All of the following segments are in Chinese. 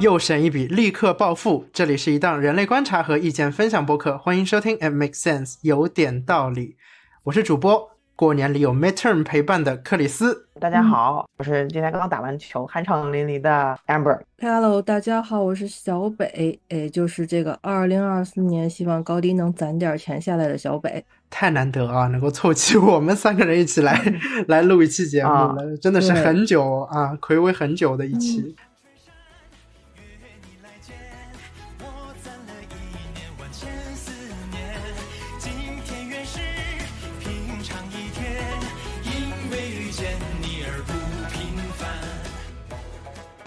又省一笔，立刻暴富。这里是一档人类观察和意见分享播客，欢迎收听。It makes sense，有点道理。我是主播，过年里有 midterm 陪伴的克里斯。大家好，我是今天刚打完球、酣畅淋漓的 Amber。Hello，大家好，我是小北，哎，就是这个二零二四年希望高低能攒点钱下来的小北。太难得啊，能够凑齐我们三个人一起来 来录一期节目了，真的是很久啊，暌违很久的一期。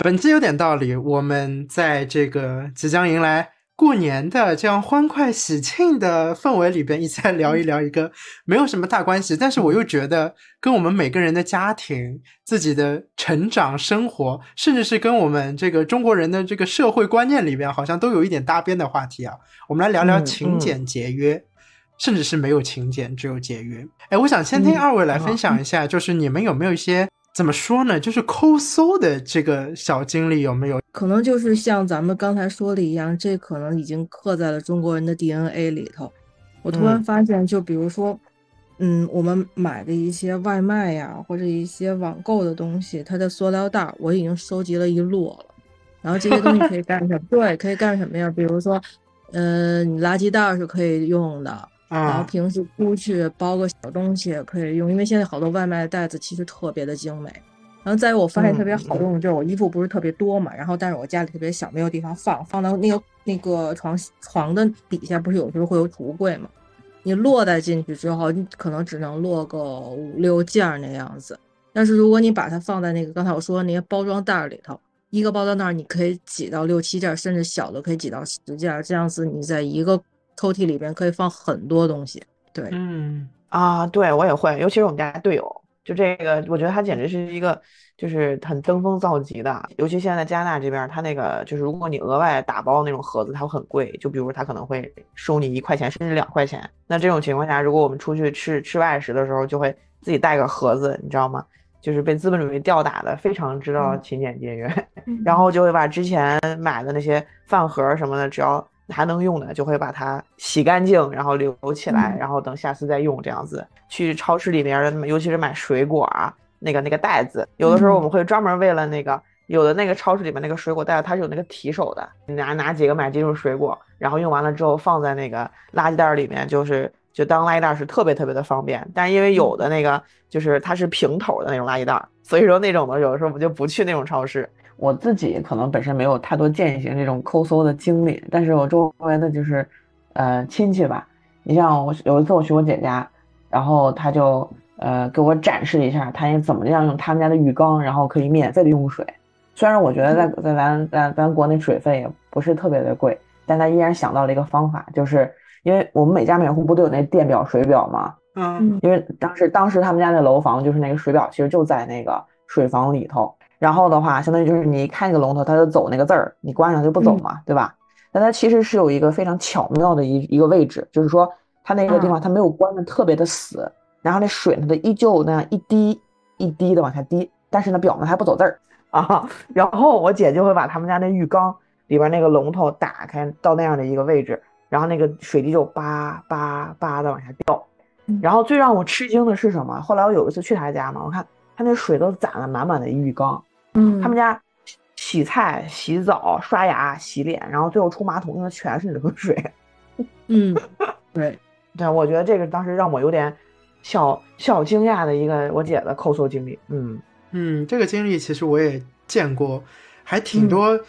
本期有点道理，我们在这个即将迎来过年的这样欢快喜庆的氛围里边，一起来聊一聊一个没有什么大关系，但是我又觉得跟我们每个人的家庭、自己的成长、生活，甚至是跟我们这个中国人的这个社会观念里边，好像都有一点搭边的话题啊。我们来聊聊勤俭节约，甚至是没有勤俭，只有节约。哎，我想先听二位来分享一下，就是你们有没有一些。怎么说呢？就是抠搜的这个小经历有没有？可能就是像咱们刚才说的一样，这可能已经刻在了中国人的 DNA 里头。我突然发现，就比如说，嗯，我们买的一些外卖呀，或者一些网购的东西，它的塑料袋我已经收集了一摞了。然后这些东西可以干什么？对，可以干什么呀？比如说，嗯，你垃圾袋是可以用的。然后平时出去包个小东西也可以用，因为现在好多外卖袋子其实特别的精美。然后再有我发现特别好用，就是我衣服不是特别多嘛，然后但是我家里特别小，没有地方放，放到那个那个床床的底下，不是有时候会有储物柜嘛？你落在进去之后，你可能只能落个五六件那样子。但是如果你把它放在那个刚才我说的那些包装袋里头，一个包装袋你可以挤到六七件，甚至小的可以挤到十件，这样子你在一个。抽屉里边可以放很多东西，对，嗯啊，对我也会，尤其是我们家队友，就这个，我觉得他简直是一个，就是很登峰造极的。尤其现在在加拿大这边，他那个就是如果你额外打包那种盒子，它会很贵，就比如他可能会收你一块钱甚至两块钱。那这种情况下，如果我们出去吃吃外食的时候，就会自己带个盒子，你知道吗？就是被资本主义吊打的，非常知道勤俭节约，然后就会把之前买的那些饭盒什么的，只要。还能用的就会把它洗干净，然后留起来，然后等下次再用这样子。去超市里面，尤其是买水果啊，那个那个袋子，有的时候我们会专门为了那个，有的那个超市里面那个水果袋子它是有那个提手的，你拿拿几个买几种水果，然后用完了之后放在那个垃圾袋里面，就是就当垃圾袋是特别特别的方便。但是因为有的那个就是它是平头的那种垃圾袋，所以说那种的有的时候我们就不去那种超市。我自己可能本身没有太多践行这种抠搜的经历，但是我周围的就是，呃，亲戚吧。你像我有一次我去我姐家，然后他就呃给我展示一下，他也怎么样用他们家的浴缸，然后可以免费的用水。虽然我觉得在在咱咱咱国内水费也不是特别的贵，但他依然想到了一个方法，就是因为我们每家每户不都有那电表水表吗？嗯，因为当时当时他们家那楼房就是那个水表其实就在那个水房里头。然后的话，相当于就是你一开那个龙头，它就走那个字儿，你关上就不走嘛，对吧？但它其实是有一个非常巧妙的一一个位置，就是说它那个地方它没有关的特别的死，然后那水呢它依旧那样一滴一滴的往下滴，但是呢表呢还不走字儿啊。然后我姐就会把他们家那浴缸里边那个龙头打开到那样的一个位置，然后那个水滴就叭叭叭的往下掉。然后最让我吃惊的是什么？后来我有一次去他家嘛，我看。他那水都攒了满满的浴缸，嗯，他们家洗菜、洗澡、刷牙、洗脸，然后最后冲马桶用的全是这个水，嗯，对，对，我觉得这个当时让我有点小小惊讶的一个我姐的抠搜经历，嗯。嗯，这个经历其实我也见过，还挺多，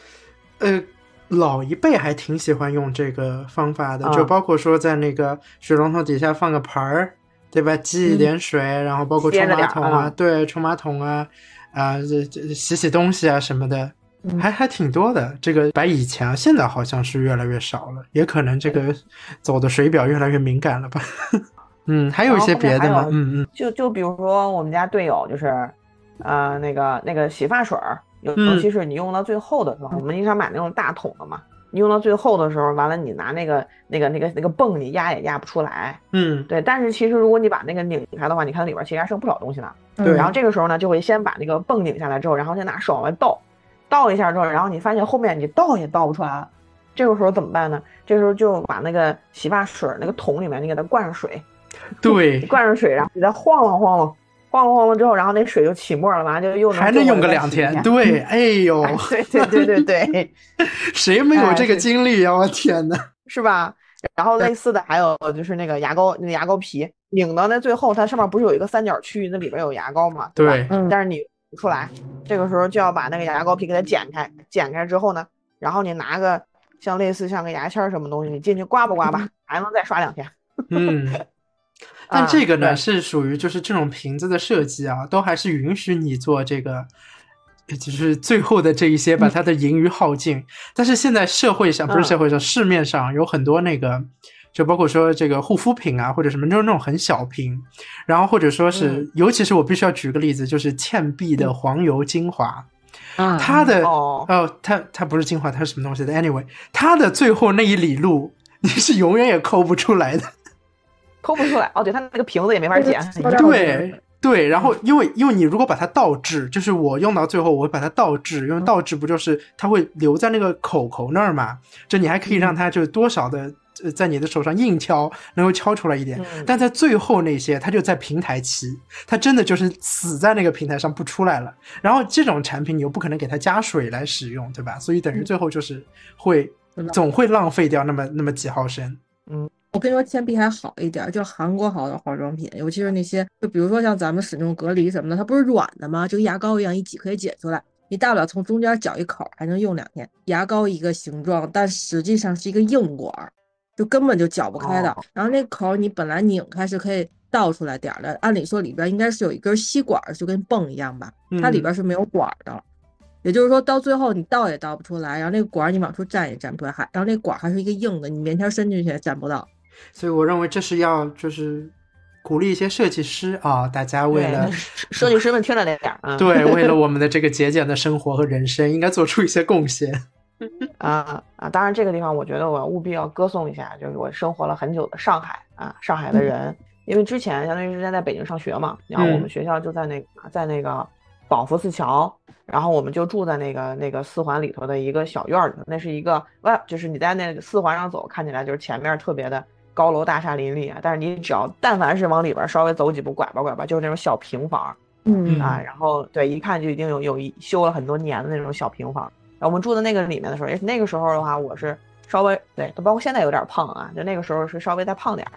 呃，老一辈还挺喜欢用这个方法的，就包括说在那个水龙头底下放个盆儿。对吧？积一点水，然后包括冲马桶啊，对，冲马桶啊，啊，这这洗洗东西啊什么的，还还挺多的。这个摆以前，啊现在好像是越来越少了，也可能这个走的水表越来越敏感了吧。嗯，还有一些别的吗？嗯嗯，就就比如说我们家队友，就是，呃，那个那个洗发水，尤尤其是你用到最后的时候，我们经常买那种大桶的嘛。你用到最后的时候，完了你拿那个那个那个那个泵，你压也压不出来。嗯，对。但是其实如果你把那个拧开的话，你看里边其实还剩不少东西呢。对。然后这个时候呢，就会先把那个泵拧下来之后，然后再拿手往外倒，倒一下之后，然后你发现后面你倒也倒不出来了，这个时候怎么办呢？这时候就把那个洗发水那个桶里面你给它灌上水，对，灌上水，然后你再晃晃晃晃，晃了晃了之后，然后那水就起沫了，完了就又还能用个两天。对，哎呦，对对对对对，谁没有这个经历呀？我天呐，是吧？然后类似的还有就是那个牙膏，那个牙膏皮拧到那最后，它上面不是有一个三角区域，那里边有牙膏嘛？对，但是你不出来，这个时候就要把那个牙膏皮给它剪开，剪开之后呢，然后你拿个像类似像个牙签什么东西，你进去刮吧刮吧，还能再刷两天。嗯，但这个呢是属于就是这种瓶子的设计啊，都还是允许你做这个。就是最后的这一些，把它的盈余耗尽。但是现在社会上不是社会上，市面上有很多那个，就包括说这个护肤品啊，或者什么，就是那种很小瓶，然后或者说是，尤其是我必须要举个例子，就是倩碧的黄油精华，啊，它的哦，它它不是精华，它是什么东西的？Anyway，它的最后那一里路，你是永远也抠不出来的，抠不出来。哦，对，它那个瓶子也没法剪。对。对，然后因为因为你如果把它倒置，就是我用到最后我会把它倒置，因为倒置不就是它会留在那个口口那儿嘛？就你还可以让它就是多少的呃在你的手上硬敲，能够敲出来一点。但在最后那些，它就在平台期，它真的就是死在那个平台上不出来了。然后这种产品你又不可能给它加水来使用，对吧？所以等于最后就是会总会浪费掉那么那么几毫升。嗯。我跟你说，铅笔还好一点，就韩国好的化妆品，尤其是那些，就比如说像咱们使用隔离什么的，它不是软的吗？就跟牙膏一样，一挤可以挤出来。你大不了从中间绞一口，还能用两天。牙膏一个形状，但实际上是一个硬管，就根本就搅不开的。然后那口你本来拧开是可以倒出来点的，按理说里边应该是有一根吸管，就跟泵一样吧，它里边是没有管的。也就是说，到最后你倒也倒不出来，然后那个管你往出蘸也蘸不出来，还然后那管还是一个硬的，你棉签伸进去也蘸不到。所以我认为这是要就是鼓励一些设计师啊，大家为了设计师们听着点点啊，对，为了 我们的这个节俭的生活和人生，应该做出一些贡献 啊啊！当然，这个地方我觉得我务必要歌颂一下，就是我生活了很久的上海啊，上海的人，因为之前相当于是在北京上学嘛，然后我们学校就在那个在那个宝福寺桥，然后我们就住在那个那个四环里头的一个小院里头，那是一个外，就是你在那个四环上走，看起来就是前面特别的。高楼大厦林立啊，但是你只要但凡是往里边稍微走几步，拐吧拐吧，就是那种小平房，嗯啊，然后对，一看就已经有有一修了很多年的那种小平房。然后我们住的那个里面的时候，也是那个时候的话，我是稍微对，包括现在有点胖啊，就那个时候是稍微再胖点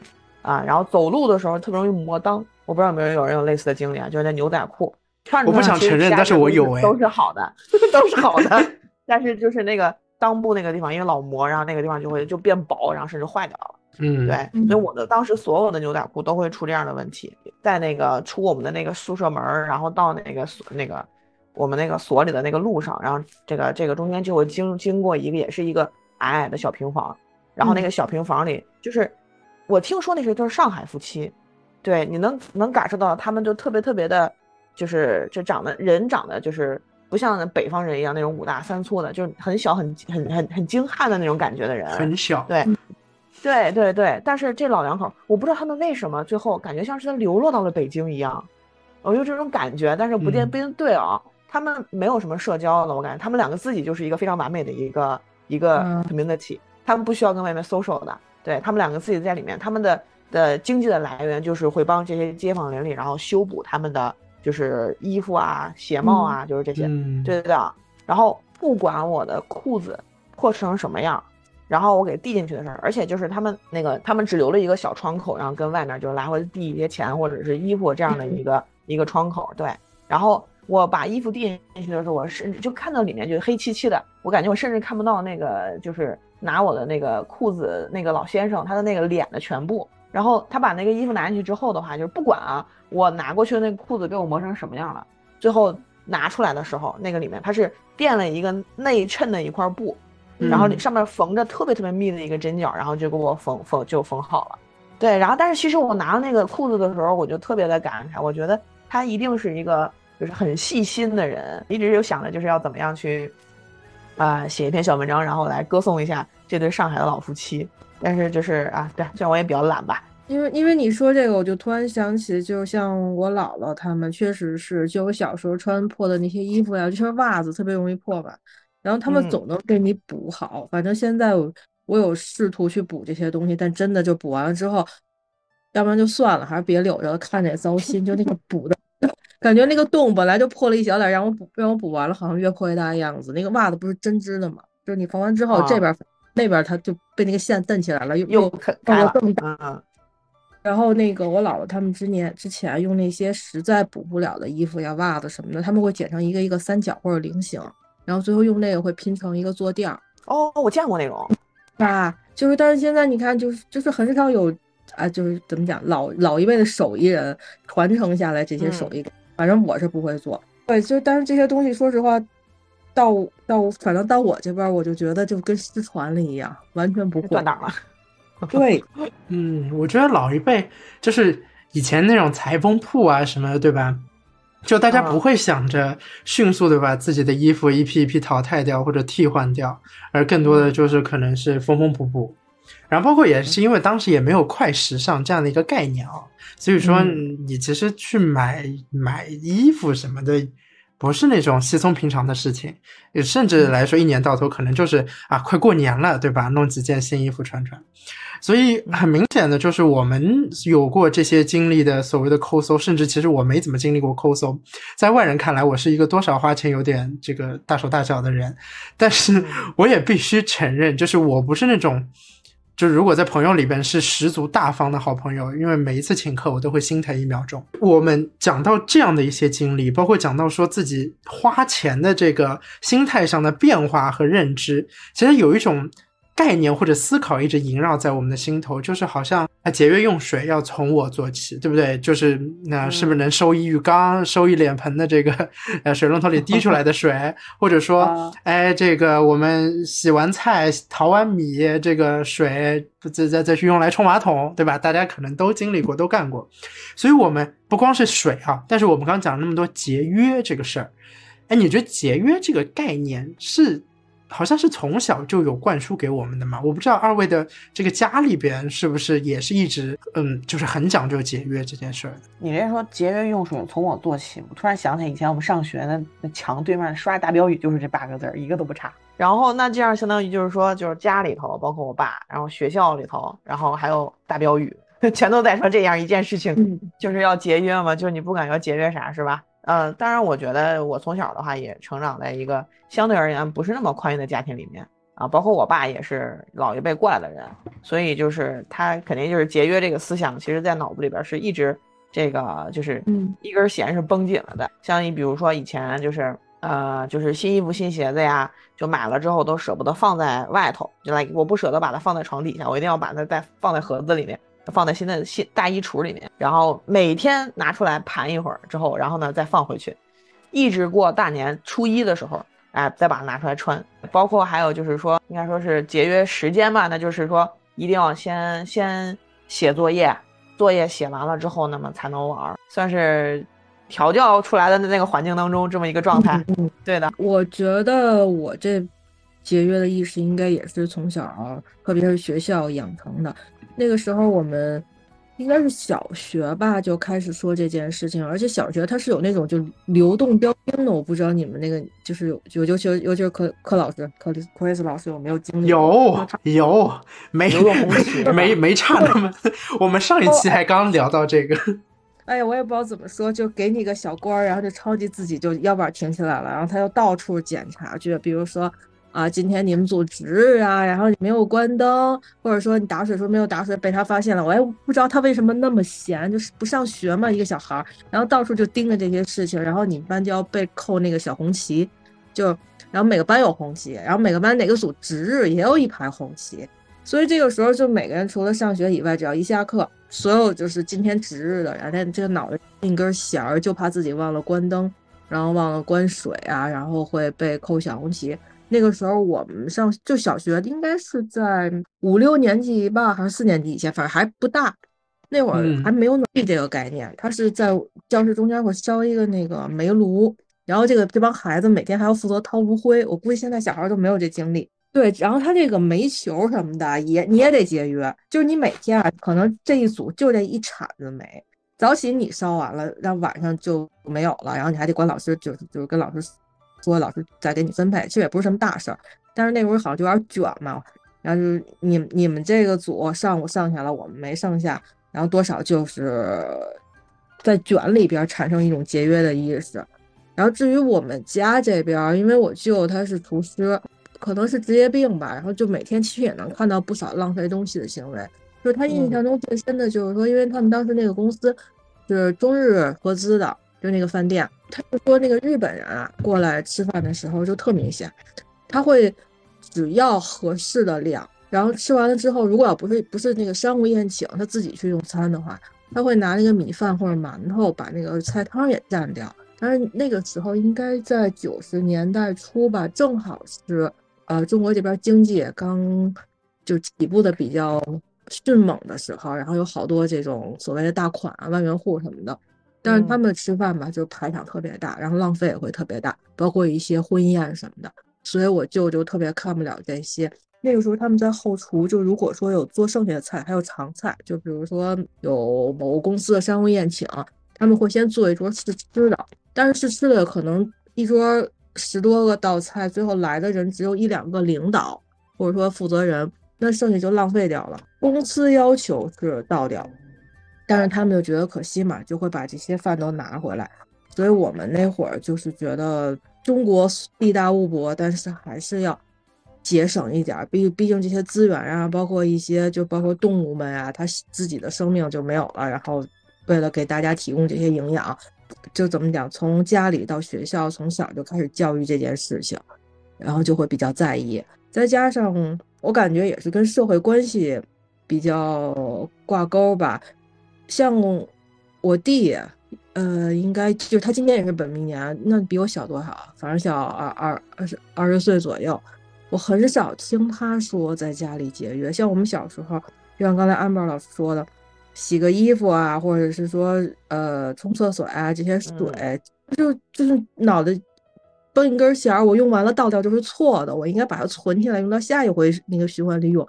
啊。然后走路的时候特别容易磨裆，我不知道有没有有人有类似的经历啊，就是那牛仔裤穿着我不想承认，但是我有哎，都是好的，都是好的，但是就是那个裆部那个地方，因为老磨，然后那个地方就会就变薄，然后甚至坏掉了。嗯，对，所以我的当时所有的牛仔裤都会出这样的问题，在那个出我们的那个宿舍门，然后到那个所那个我们那个所里的那个路上，然后这个这个中间就会经经过一个也是一个矮矮的小平房，然后那个小平房里就是我听说那是都是上海夫妻，对，你能能感受到他们就特别特别的，就是就长得人长得就是不像北方人一样那种五大三粗的，就是很小很很很很精悍的那种感觉的人，很小，对。对对对，但是这老两口，我不知道他们为什么最后感觉像是他流落到了北京一样，我有这种感觉，但是不见不一定对啊。他们没有什么社交了，我感觉他们两个自己就是一个非常完美的一个一个 community，他们不需要跟外面 social 的，对他们两个自己在里面，他们的的经济的来源就是会帮这些街坊邻里，然后修补他们的就是衣服啊、鞋帽啊，就是这些，对对对。然后不管我的裤子破成什么样。然后我给递进去的事儿，而且就是他们那个，他们只留了一个小窗口，然后跟外面就是来回递一些钱或者是衣服这样的一个一个窗口。对，然后我把衣服递进去的时候，我甚至就看到里面就是黑漆漆的，我感觉我甚至看不到那个就是拿我的那个裤子那个老先生他的那个脸的全部。然后他把那个衣服拿进去之后的话，就是不管啊，我拿过去的那个裤子被我磨成什么样了，最后拿出来的时候，那个里面它是垫了一个内衬的一块布。然后上面缝着特别特别密的一个针脚，然后就给我缝缝就缝好了。对，然后但是其实我拿到那个裤子的时候，我就特别的感慨，我觉得他一定是一个就是很细心的人，一直就想着就是要怎么样去啊写一篇小文章，然后来歌颂一下这对上海的老夫妻。但是就是啊，对，虽然我也比较懒吧，因为因为你说这个，我就突然想起，就像我姥姥他们，确实是，就我小时候穿破的那些衣服呀，就是袜子特别容易破吧，然后他们总能给你补好。反正现在我我有试图去补这些东西，但真的就补完了之后，要不然就算了，还是别留着了，看着也糟心。就那个补的 感觉，那个洞本来就破了一小点，让我补让我补完了，好像越破越大的样子。那个袜子不是针织的嘛，就是你缝完之后，这边那边它就被那个线蹬起来了，又又开了更大。然后那个我姥姥他们之年之前用那些实在补不了的衣服呀、袜子什么的，他们会剪成一个一个三角或者菱形，然后最后用那个会拼成一个坐垫儿。哦，我见过那种，啊，就是但是现在你看，就是就是很少有啊，就是怎么讲，老老一辈的手艺人传承下来这些手艺，反正我是不会做。对，就但是这些东西，说实话，到到反正到我这边，我就觉得就跟失传了一样，完全不会断档了。对，嗯，我觉得老一辈就是以前那种裁缝铺啊什么的，对吧？就大家不会想着迅速的把自己的衣服一批一批淘汰掉或者替换掉，而更多的就是可能是缝缝补补。然后包括也是因为当时也没有快时尚这样的一个概念啊，所以说你其实去买买衣服什么的。不是那种稀松平常的事情，甚至来说，一年到头可能就是啊，快过年了，对吧？弄几件新衣服穿穿。所以很明显的就是，我们有过这些经历的所谓的抠搜，甚至其实我没怎么经历过抠搜。在外人看来，我是一个多少花钱有点这个大手大脚的人，但是我也必须承认，就是我不是那种。就如果在朋友里边是十足大方的好朋友，因为每一次请客我都会心疼一秒钟。我们讲到这样的一些经历，包括讲到说自己花钱的这个心态上的变化和认知，其实有一种。概念或者思考一直萦绕在我们的心头，就是好像啊节约用水要从我做起，对不对？就是那是不是能收一浴缸、收一脸盆的这个 呃水龙头里滴出来的水，或者说哎这个我们洗完菜、淘完米，这个水再再再去用来冲马桶，对吧？大家可能都经历过，都干过。所以我们不光是水啊，但是我们刚刚讲了那么多节约这个事儿，哎，你觉得节约这个概念是？好像是从小就有灌输给我们的嘛，我不知道二位的这个家里边是不是也是一直嗯，就是很讲究节约这件事儿。你这说节约用水从我做起，我突然想起来以前我们上学那那墙对面刷大标语就是这八个字儿，一个都不差。然后那这样相当于就是说，就是家里头包括我爸，然后学校里头，然后还有大标语，全都在说这样一件事情，就是要节约嘛，就是你不管要节约啥，是吧？呃，当然，我觉得我从小的话也成长在一个相对而言不是那么宽裕的家庭里面啊，包括我爸也是老一辈过来的人，所以就是他肯定就是节约这个思想，其实在脑子里边是一直这个就是一根弦是绷紧了的。像你比如说以前就是呃就是新衣服新鞋子呀，就买了之后都舍不得放在外头，就来我不舍得把它放在床底下，我一定要把它再放在盒子里面。放在新的新大衣橱里面，然后每天拿出来盘一会儿之后，然后呢再放回去，一直过大年初一的时候，哎，再把它拿出来穿。包括还有就是说，应该说是节约时间吧，那就是说一定要先先写作业，作业写完了之后，那么才能玩，算是调教出来的那个环境当中这么一个状态。嗯，对的。我觉得我这节约的意识应该也是从小，特别是学校养成的。那个时候我们应该是小学吧，就开始说这件事情，而且小学它是有那种就流动标兵的，我不知道你们那个就是有有尤其尤其是柯柯老师柯里柯里斯老师有没有经历？有有没 没没差那么，我们上一期还刚聊到这个。哎呀，我也不知道怎么说，就给你个小官儿，然后就超级自己就腰板挺起来了，然后他就到处检查去，比如说。啊，今天你们组值日啊，然后你没有关灯，或者说你打水时候没有打水，被他发现了，我也不知道他为什么那么闲，就是不上学嘛，一个小孩儿，然后到处就盯着这些事情，然后你们班就要被扣那个小红旗，就然后每个班有红旗，然后每个班哪个组值日也有一排红旗，所以这个时候就每个人除了上学以外，只要一下课，所有就是今天值日的，然后这个脑袋一根弦儿，就怕自己忘了关灯，然后忘了关水啊，然后会被扣小红旗。那个时候我们上就小学，应该是在五六年级吧，还是四年级以前，反正还不大。那会儿还没有暖气这个概念，他是在教室中间会烧一个那个煤炉，然后这个这帮孩子每天还要负责掏炉灰。我估计现在小孩都没有这精力，对，然后他这个煤球什么的也你也得节约，就是你每天啊，可能这一组就这一铲子煤，早起你烧完了，然后晚上就没有了，然后你还得管老师，就是就是跟老师说，老师再给你分配，其实也不是什么大事儿，但是那会儿好像就有点卷嘛，然后就是你你们这个组上午剩下了，我们没剩下，然后多少就是在卷里边产生一种节约的意识，然后至于我们家这边，因为我舅他是厨师。可能是职业病吧，然后就每天其实也能看到不少浪费东西的行为。就是他印象中最深的就是说，因为他们当时那个公司是中日合资的，就那个饭店，他就说那个日本人啊过来吃饭的时候就特明显，他会只要合适的量，然后吃完了之后，如果要不是不是那个商务宴请，他自己去用餐的话，他会拿那个米饭或者馒头把那个菜汤也蘸掉。但是那个时候应该在九十年代初吧，正好是。呃，中国这边经济刚就起步的比较迅猛的时候，然后有好多这种所谓的大款啊、万元户什么的，但是他们吃饭吧，就排场特别大，然后浪费也会特别大，包括一些婚宴什么的。所以我舅舅特别看不了这些。那个时候他们在后厨，就如果说有做剩下的菜，还有常菜，就比如说有某个公司的商务宴请，他们会先做一桌试吃的，但是试吃的可能一桌。十多个道菜，最后来的人只有一两个领导或者说负责人，那剩下就浪费掉了。公司要求是倒掉，但是他们就觉得可惜嘛，就会把这些饭都拿回来。所以我们那会儿就是觉得中国地大物博，但是还是要节省一点，毕毕竟这些资源啊，包括一些就包括动物们啊，它自己的生命就没有了，然后为了给大家提供这些营养。就怎么讲，从家里到学校，从小就开始教育这件事情，然后就会比较在意。再加上我感觉也是跟社会关系比较挂钩吧。像我弟，呃，应该就他今年也是本命年，那比我小多少？反正小二二二十二十岁左右。我很少听他说在家里节约。像我们小时候，就像刚才安宝老师说的。洗个衣服啊，或者是说，呃，冲厕所啊，这些水就就是脑袋绷一根弦儿，我用完了倒掉就是错的，我应该把它存起来，用到下一回那个循环利用。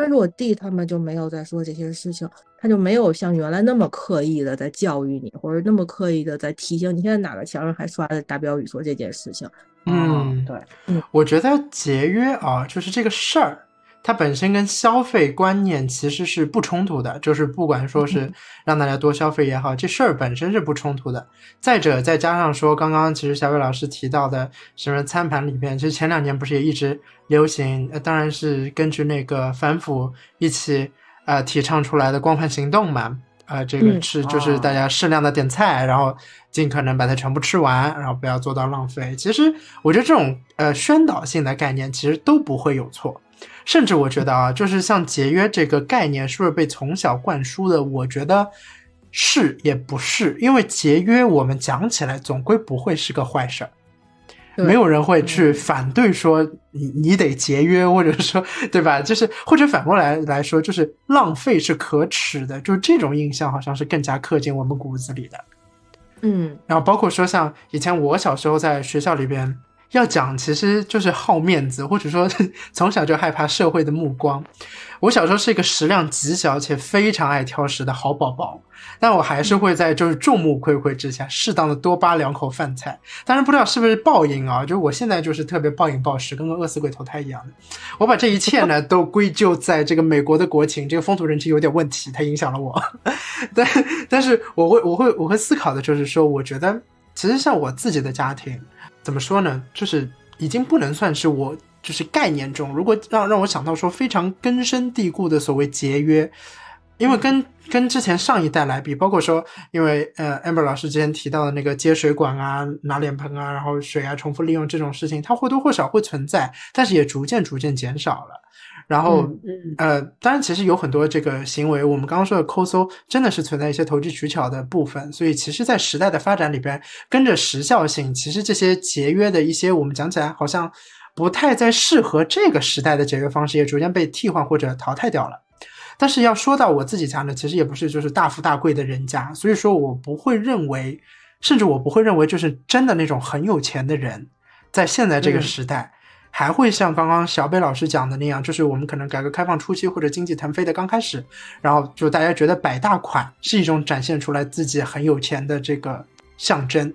但是我弟他们就没有在说这些事情，他就没有像原来那么刻意的在教育你，或者那么刻意的在提醒你。现在哪个墙上还刷着大标语说这件事情？嗯，对，嗯，我觉得节约啊，就是这个事儿。它本身跟消费观念其实是不冲突的，就是不管说是让大家多消费也好，这事儿本身是不冲突的。再者，再加上说，刚刚其实小伟老师提到的什么餐盘里面，其实前两年不是也一直流行？呃，当然是根据那个反腐一起呃提倡出来的光盘行动嘛，呃，这个吃就是大家适量的点菜，然后尽可能把它全部吃完，然后不要做到浪费。其实我觉得这种呃宣导性的概念其实都不会有错。甚至我觉得啊，就是像节约这个概念，是不是被从小灌输的？我觉得是也不是，因为节约我们讲起来总归不会是个坏事儿，没有人会去反对说你你得节约，或者说对吧？就是或者反过来来说，就是浪费是可耻的，就是这种印象好像是更加刻进我们骨子里的。嗯，然后包括说像以前我小时候在学校里边。要讲，其实就是好面子，或者说 从小就害怕社会的目光。我小时候是一个食量极小且非常爱挑食的好宝宝，但我还是会在就是众目睽睽之下，适当的多扒两口饭菜。当然不知道是不是报应啊，就是我现在就是特别暴饮暴食，跟个饿死鬼投胎一样的。我把这一切呢 都归咎在这个美国的国情，这个风土人情有点问题，它影响了我。但但是我会我会我会思考的就是说，我觉得其实像我自己的家庭。怎么说呢？就是已经不能算是我就是概念中，如果让让我想到说非常根深蒂固的所谓节约，因为跟跟之前上一代来比，包括说因为呃，amber 老师之前提到的那个接水管啊、拿脸盆啊、然后水啊重复利用这种事情，它或多或少会存在，但是也逐渐逐渐减少了。然后，呃，当然，其实有很多这个行为，我们刚刚说的抠搜，真的是存在一些投机取巧的部分。所以，其实，在时代的发展里边，跟着时效性，其实这些节约的一些，我们讲起来好像不太再适合这个时代的节约方式，也逐渐被替换或者淘汰掉了。但是，要说到我自己家呢，其实也不是就是大富大贵的人家，所以说我不会认为，甚至我不会认为，就是真的那种很有钱的人，在现在这个时代。还会像刚刚小北老师讲的那样，就是我们可能改革开放初期或者经济腾飞的刚开始，然后就大家觉得摆大款是一种展现出来自己很有钱的这个象征。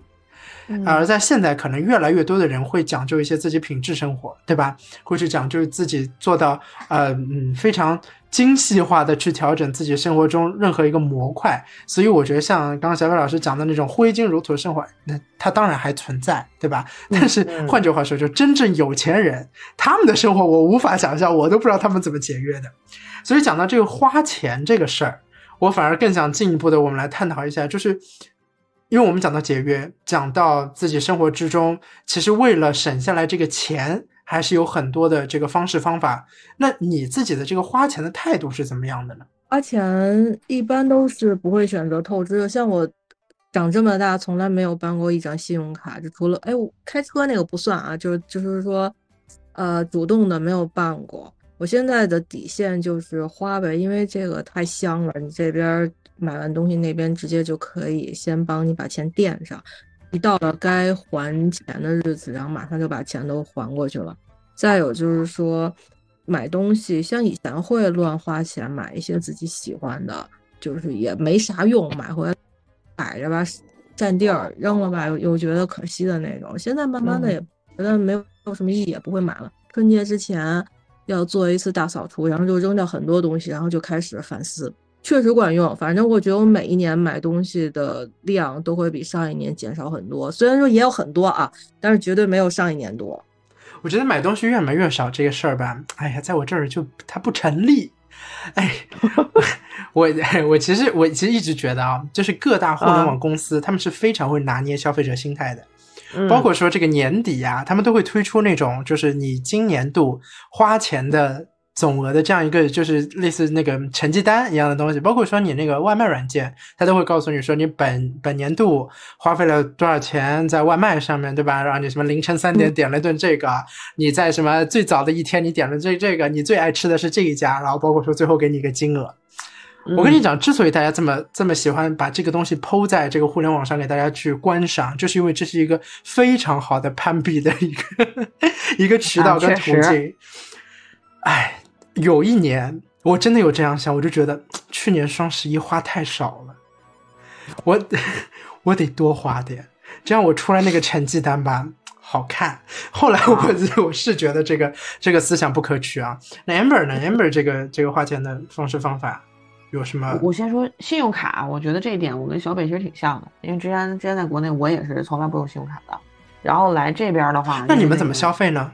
而在现在，可能越来越多的人会讲究一些自己品质生活，对吧？会去讲究自己做到呃嗯非常精细化的去调整自己生活中任何一个模块。所以我觉得像刚刚小北老师讲的那种挥金如土的生活，那它当然还存在，对吧？但是换句话说，就真正有钱人他们的生活我无法想象，我都不知道他们怎么节约的。所以讲到这个花钱这个事儿，我反而更想进一步的我们来探讨一下，就是。因为我们讲到节约，讲到自己生活之中，其实为了省下来这个钱，还是有很多的这个方式方法。那你自己的这个花钱的态度是怎么样的呢？花钱一般都是不会选择透支的。像我长这么大，从来没有办过一张信用卡，就除了哎，我开车那个不算啊，就就是说，呃，主动的没有办过。我现在的底线就是花呗，因为这个太香了，你这边。买完东西那边直接就可以先帮你把钱垫上，一到了该还钱的日子，然后马上就把钱都还过去了。再有就是说，买东西像以前会乱花钱买一些自己喜欢的，就是也没啥用，买回来摆着吧，占地儿，扔了吧又又觉得可惜的那种。现在慢慢的也觉得没有什么意义，也不会买了。春节之前要做一次大扫除，然后就扔掉很多东西，然后就开始反思。确实管用，反正我觉得我每一年买东西的量都会比上一年减少很多。虽然说也有很多啊，但是绝对没有上一年多。我觉得买东西越买越少这个事儿吧，哎呀，在我这儿就它不成立。哎，我我其实我其实一直觉得啊，就是各大互联网公司他们是非常会拿捏消费者心态的，包括说这个年底呀，他们都会推出那种就是你今年度花钱的。总额的这样一个就是类似那个成绩单一样的东西，包括说你那个外卖软件，它都会告诉你说你本本年度花费了多少钱在外卖上面对吧？然后你什么凌晨三点点了顿这个，你在什么最早的一天你点了这这个，你最爱吃的是这一家，然后包括说最后给你一个金额。我跟你讲，之所以大家这么这么喜欢把这个东西抛在这个互联网上给大家去观赏，就是因为这是一个非常好的攀比的一个 一个渠道跟途径。哎。有一年，我真的有这样想，我就觉得 去年双十一花太少了，我 我得多花点，这样我出来那个成绩单吧好看。后来我 我是觉得这个这个思想不可取啊。那 Amber 呢？Amber 这个这个花钱的方式方法有什么？我先说信用卡，我觉得这一点我跟小北其实挺像的，因为之前之前在国内我也是从来不用信用卡的，然后来这边的话，那你们怎么消费呢？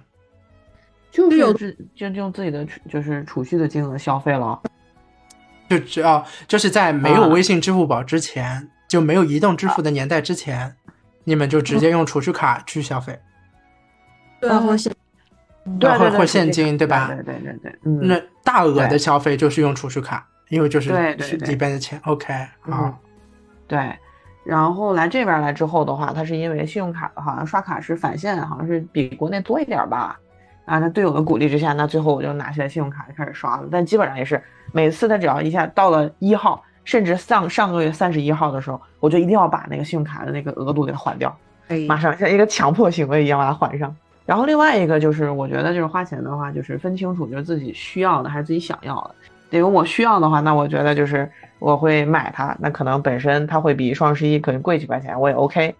就是有自就用自己的就是储蓄的金额消费了，就只要就是在没有微信、支付宝之前，就没有移动支付的年代之前，你们就直接用储蓄卡去消费，对，或现，对或或现金，对吧？对对对对，那大额的消费就是用储蓄卡，因为就是对对里边的钱。OK，好，对。然后来这边来之后的话，它是因为信用卡的好像刷卡是返现，好像是比国内多一点吧。啊，那队友的鼓励之下，那最后我就拿起来信用卡就开始刷了。但基本上也是每次他只要一下到了一号，甚至上上个月三十一号的时候，我就一定要把那个信用卡的那个额度给它还掉，马上像一个强迫行为一样把它还上。然后另外一个就是，我觉得就是花钱的话，就是分清楚就是自己需要的还是自己想要的。比如我需要的话，那我觉得就是我会买它，那可能本身它会比双十一可能贵几块钱，我也 OK。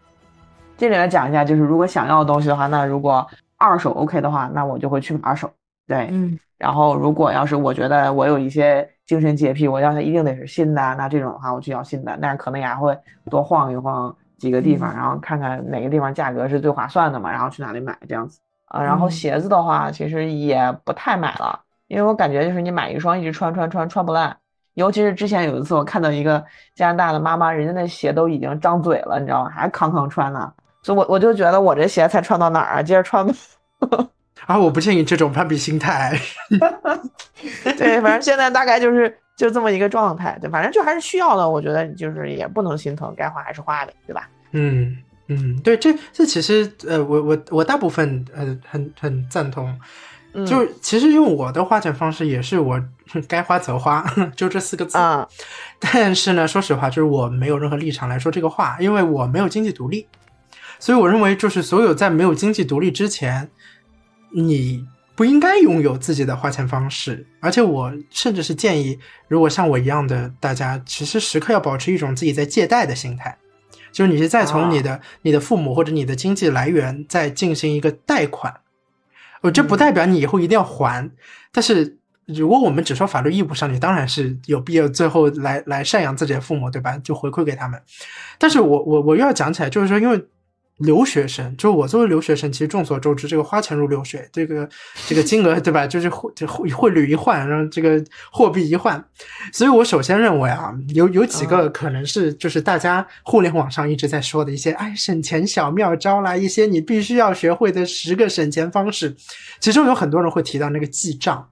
这里来讲一下，就是如果想要的东西的话，那如果。二手 OK 的话，那我就会去买二手。对，嗯。然后如果要是我觉得我有一些精神洁癖，我要它一定得是新的，那这种的话我就要新的。但是可能也会多晃一晃几个地方，然后看看哪个地方价格是最划算的嘛，然后去哪里买这样子啊。然后鞋子的话，其实也不太买了，因为我感觉就是你买一双一直穿穿穿穿不烂。尤其是之前有一次我看到一个加拿大的妈妈，人家那鞋都已经张嘴了，你知道吗？还康康穿呢。所以，我我就觉得我这鞋才穿到哪儿啊？接着穿吧。啊，我不建议这种攀比心态。对，反正现在大概就是就这么一个状态。对，反正就还是需要的。我觉得就是也不能心疼，该花还是花的，对吧？嗯嗯，对，这这其实呃，我我我大部分呃很很赞同。就是其实用我的花钱方式也是我该花则花，就这四个字。但是呢，说实话，就是我没有任何立场来说这个话，因为我没有经济独立。所以我认为，就是所有在没有经济独立之前，你不应该拥有自己的花钱方式，而且我甚至是建议，如果像我一样的大家，其实时刻要保持一种自己在借贷的心态，就是你是在从你的、你的父母或者你的经济来源再进行一个贷款。我这不代表你以后一定要还，但是如果我们只说法律义务上，你当然是有必要最后来来赡养自己的父母，对吧？就回馈给他们。但是我我我又要讲起来，就是说，因为留学生，就是我作为留学生，其实众所周知，这个花钱如流水，这个这个金额，对吧？就是汇汇汇率一换，然后这个货币一换，所以我首先认为啊，有有几个可能是就是大家互联网上一直在说的一些哎省钱小妙招啦，一些你必须要学会的十个省钱方式，其中有很多人会提到那个记账。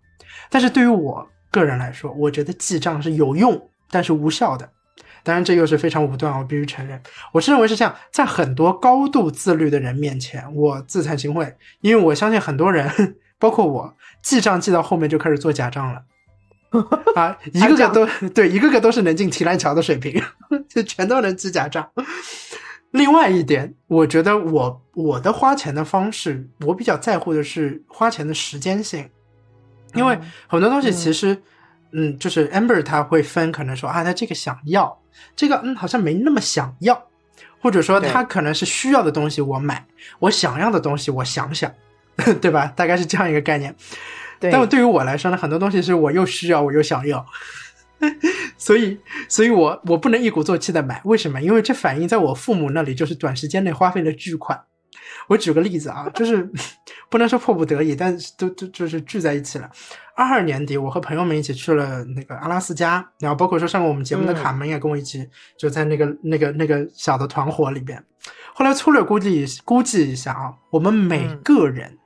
但是对于我个人来说，我觉得记账是有用，但是无效的。当然，这又是非常武断，我必须承认。我是认为是这样，在很多高度自律的人面前，我自惭形秽，因为我相信很多人，包括我，记账记到后面就开始做假账了。啊，一个个都对，一个个都是能进提篮桥的水平，就全都能记假账。另外一点，我觉得我我的花钱的方式，我比较在乎的是花钱的时间性。因为很多东西其实，嗯，就是 Amber 他会分，可能说啊，他这个想要，这个嗯好像没那么想要，或者说他可能是需要的东西我买，我想要的东西我想想，对吧？大概是这样一个概念。但对于我来说呢，很多东西是我又需要我又想要，所以，所以我我不能一鼓作气的买。为什么？因为这反映在我父母那里就是短时间内花费了巨款。我举个例子啊，就是不能说迫不得已，但是都都就是聚在一起了。二二年底，我和朋友们一起去了那个阿拉斯加，然后包括说上过我们节目的卡门也跟我一起，就在那个那个那个小的团伙里边。后来粗略估计估计一下啊，我们每个人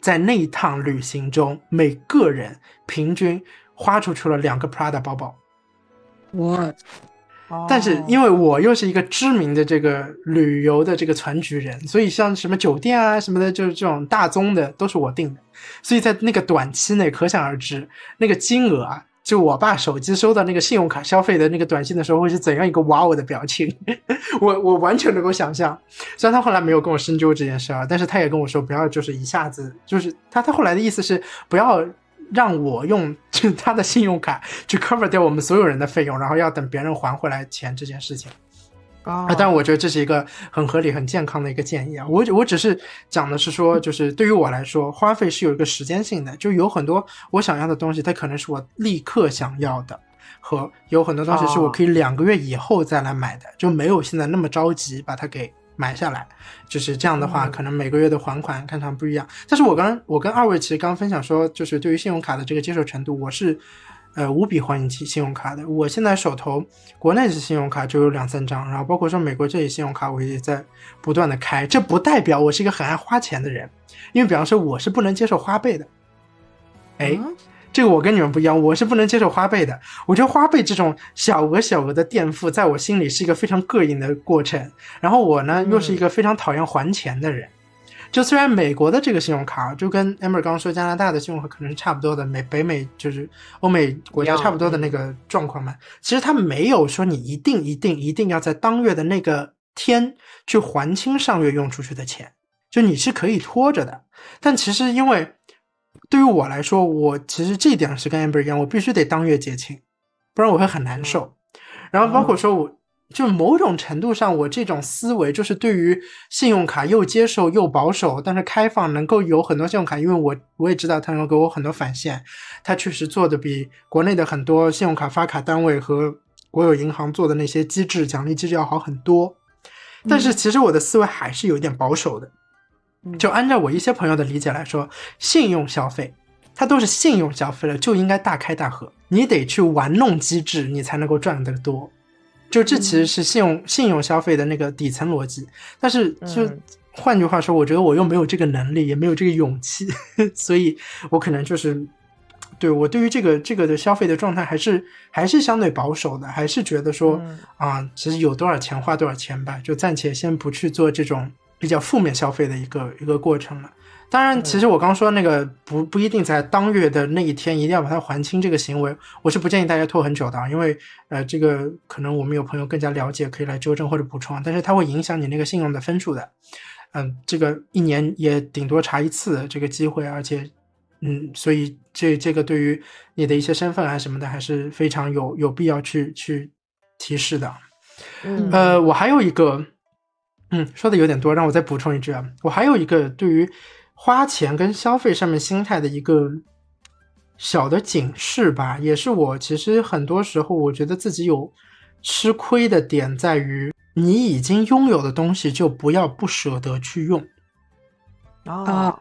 在那一趟旅行中，每个人平均花出去了两个 Prada 包包。我。但是因为我又是一个知名的这个旅游的这个团局人，所以像什么酒店啊什么的，就是这种大宗的都是我定的。所以在那个短期内，可想而知那个金额啊，就我爸手机收到那个信用卡消费的那个短信的时候，会是怎样一个哇哦的表情。我我完全能够想象。虽然他后来没有跟我深究这件事啊，但是他也跟我说不要就是一下子就是他他后来的意思是不要。让我用他的信用卡去 cover 掉我们所有人的费用，然后要等别人还回来钱这件事情啊，但我觉得这是一个很合理、很健康的一个建议啊。我我只是讲的是说，就是对于我来说，花费是有一个时间性的，就有很多我想要的东西，它可能是我立刻想要的，和有很多东西是我可以两个月以后再来买的，就没有现在那么着急把它给。买下来，就是这样的话，可能每个月的还款看上不一样。但是我刚我跟二位其实刚分享说，就是对于信用卡的这个接受程度，我是呃无比欢迎信信用卡的。我现在手头国内的信用卡就有两三张，然后包括说美国这里信用卡，我也在不断的开。这不代表我是一个很爱花钱的人，因为比方说我是不能接受花呗的。哎。这个我跟你们不一样，我是不能接受花呗的。我觉得花呗这种小额小额的垫付，在我心里是一个非常膈应的过程。然后我呢，又是一个非常讨厌还钱的人。就虽然美国的这个信用卡，就跟 Amber 刚刚说加拿大的信用卡可能是差不多的，美北美就是欧美国家差不多的那个状况嘛。其实它没有说你一定一定一定要在当月的那个天去还清上月用出去的钱，就你是可以拖着的。但其实因为对于我来说，我其实这一点是跟 Amber 一样，我必须得当月结清，不然我会很难受。然后包括说，我就某种程度上，我这种思维就是对于信用卡又接受又保守，但是开放能够有很多信用卡，因为我我也知道它能够给我很多返现，它确实做的比国内的很多信用卡发卡单位和国有银行做的那些机制奖励机制要好很多。但是其实我的思维还是有点保守的。就按照我一些朋友的理解来说，信用消费，它都是信用消费了，就应该大开大合。你得去玩弄机制，你才能够赚得多。就这其实是信用信用消费的那个底层逻辑。但是就换句话说，我觉得我又没有这个能力，也没有这个勇气，所以我可能就是对我对于这个这个的消费的状态，还是还是相对保守的，还是觉得说啊，其实有多少钱花多少钱吧，就暂且先不去做这种。比较负面消费的一个一个过程了。当然，其实我刚说那个不不一定在当月的那一天一定要把它还清这个行为，我是不建议大家拖很久的，因为呃，这个可能我们有朋友更加了解，可以来纠正或者补充。但是它会影响你那个信用的分数的。嗯，这个一年也顶多查一次这个机会，而且，嗯，所以这这个对于你的一些身份啊什么的，还是非常有有必要去去提示的。嗯呃，我还有一个，嗯，说的有点多，让我再补充一句啊，我还有一个对于花钱跟消费上面心态的一个小的警示吧，也是我其实很多时候我觉得自己有吃亏的点在于，你已经拥有的东西就不要不舍得去用。啊，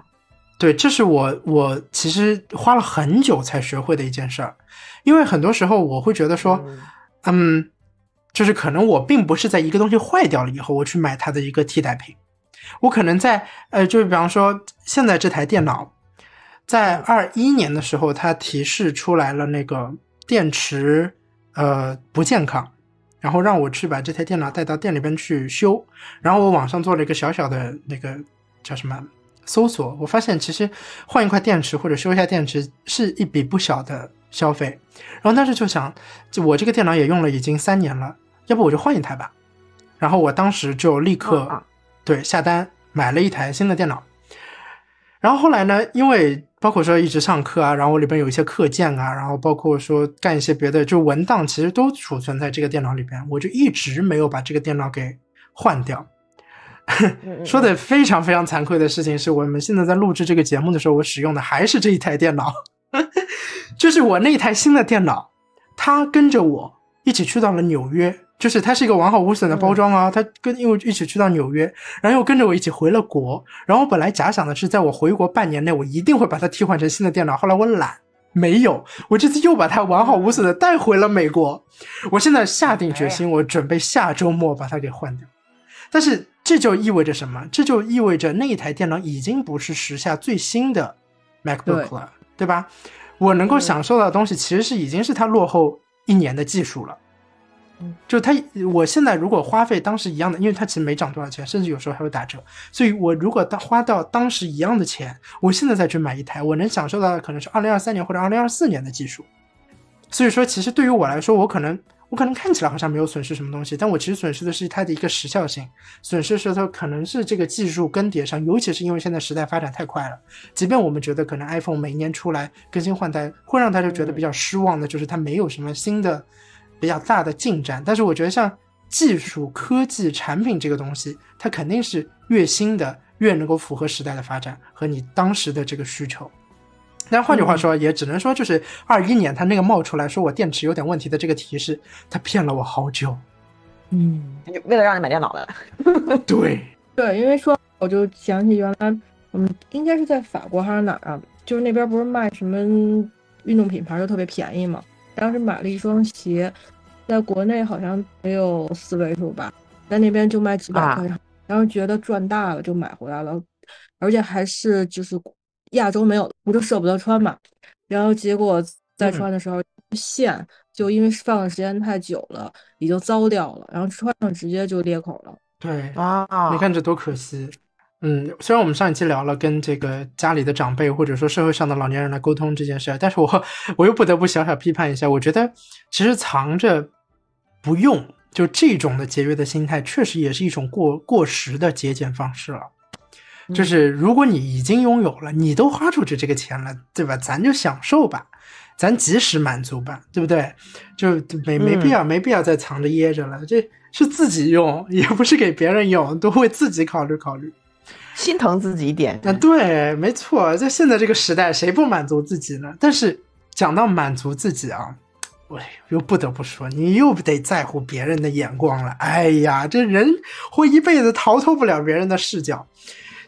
对，这是我我其实花了很久才学会的一件事儿，因为很多时候我会觉得说，嗯。嗯，就是可能我并不是在一个东西坏掉了以后，我去买它的一个替代品，我可能在呃，就是比方说现在这台电脑，在二一年的时候，它提示出来了那个电池呃不健康，然后让我去把这台电脑带到店里边去修，然后我网上做了一个小小的那个叫什么搜索，我发现其实换一块电池或者修一下电池是一笔不小的消费。然后当时就想，就我这个电脑也用了已经三年了，要不我就换一台吧。然后我当时就立刻、啊对下单买了一台新的电脑。然后后来呢，因为包括说一直上课啊，然后我里边有一些课件啊，然后包括说干一些别的，就文档其实都储存在这个电脑里边，我就一直没有把这个电脑给换掉。嗯说的非常非常惭愧的事情是我们现在在录制这个节目的时候，我使用的还是这一台电脑，就是我那台新的电脑，它跟着我一起去到了纽约，就是它是一个完好无损的包装啊，它跟又一起去到纽约，然后又跟着我一起回了国，然后我本来假想的是在我回国半年内，我一定会把它替换成新的电脑，后来我懒。没有，我这次又把它完好无损的带回了美国。我现在下定决心，我准备下周末把它给换掉。但是这就意味着什么？这就意味着那一台电脑已经不是时下最新的 MacBook 了，对吧？我能够享受到的东西，其实是已经是它落后一年的技术了。就它，我现在如果花费当时一样的，因为它其实没涨多少钱，甚至有时候还会打折，所以我如果花到当时一样的钱，我现在再去买一台，我能享受到的可能是二零二三年或者二零二四年的技术。所以说，其实对于我来说，我可能我可能看起来好像没有损失什么东西，但我其实损失的是它的一个时效性，损失是它可能是这个技术更迭上，尤其是因为现在时代发展太快了，即便我们觉得可能 iPhone 每年出来更新换代，会让大家觉得比较失望的，就是它没有什么新的比较大的进展。但是我觉得像技术、科技、产品这个东西，它肯定是越新的越能够符合时代的发展和你当时的这个需求。但换句话说，也只能说就是二一年它那个冒出来说我电池有点问题的这个提示，它骗了我好久。嗯，为了让你买电脑的，对，对，因为说我就想起原来我们应该是在法国还是哪儿啊？就是那边不是卖什么运动品牌就特别便宜嘛。当时买了一双鞋，在国内好像没有四位数吧，在那边就卖几百块，然后觉得赚大了就买回来了，而且还是就是亚洲没有，我就舍不得穿嘛。然后结果再穿的时候线就因为放的时间太久了，已经糟掉了，然后穿上直接就裂口了。对啊，你看这多可惜。嗯，虽然我们上一期聊了跟这个家里的长辈或者说社会上的老年人来沟通这件事儿，但是我我又不得不小小批判一下，我觉得其实藏着不用就这种的节约的心态，确实也是一种过过时的节俭方式了。就是如果你已经拥有了，你都花出去这个钱了，对吧？咱就享受吧，咱及时满足吧，对不对？就没没必要、没必要再藏着掖着了，这是自己用，也不是给别人用，都为自己考虑考虑。心疼自己一点。啊，对，没错，在现在这个时代，谁不满足自己呢？但是讲到满足自己啊，我又不得不说，你又得在乎别人的眼光了。哎呀，这人会一辈子逃脱不了别人的视角。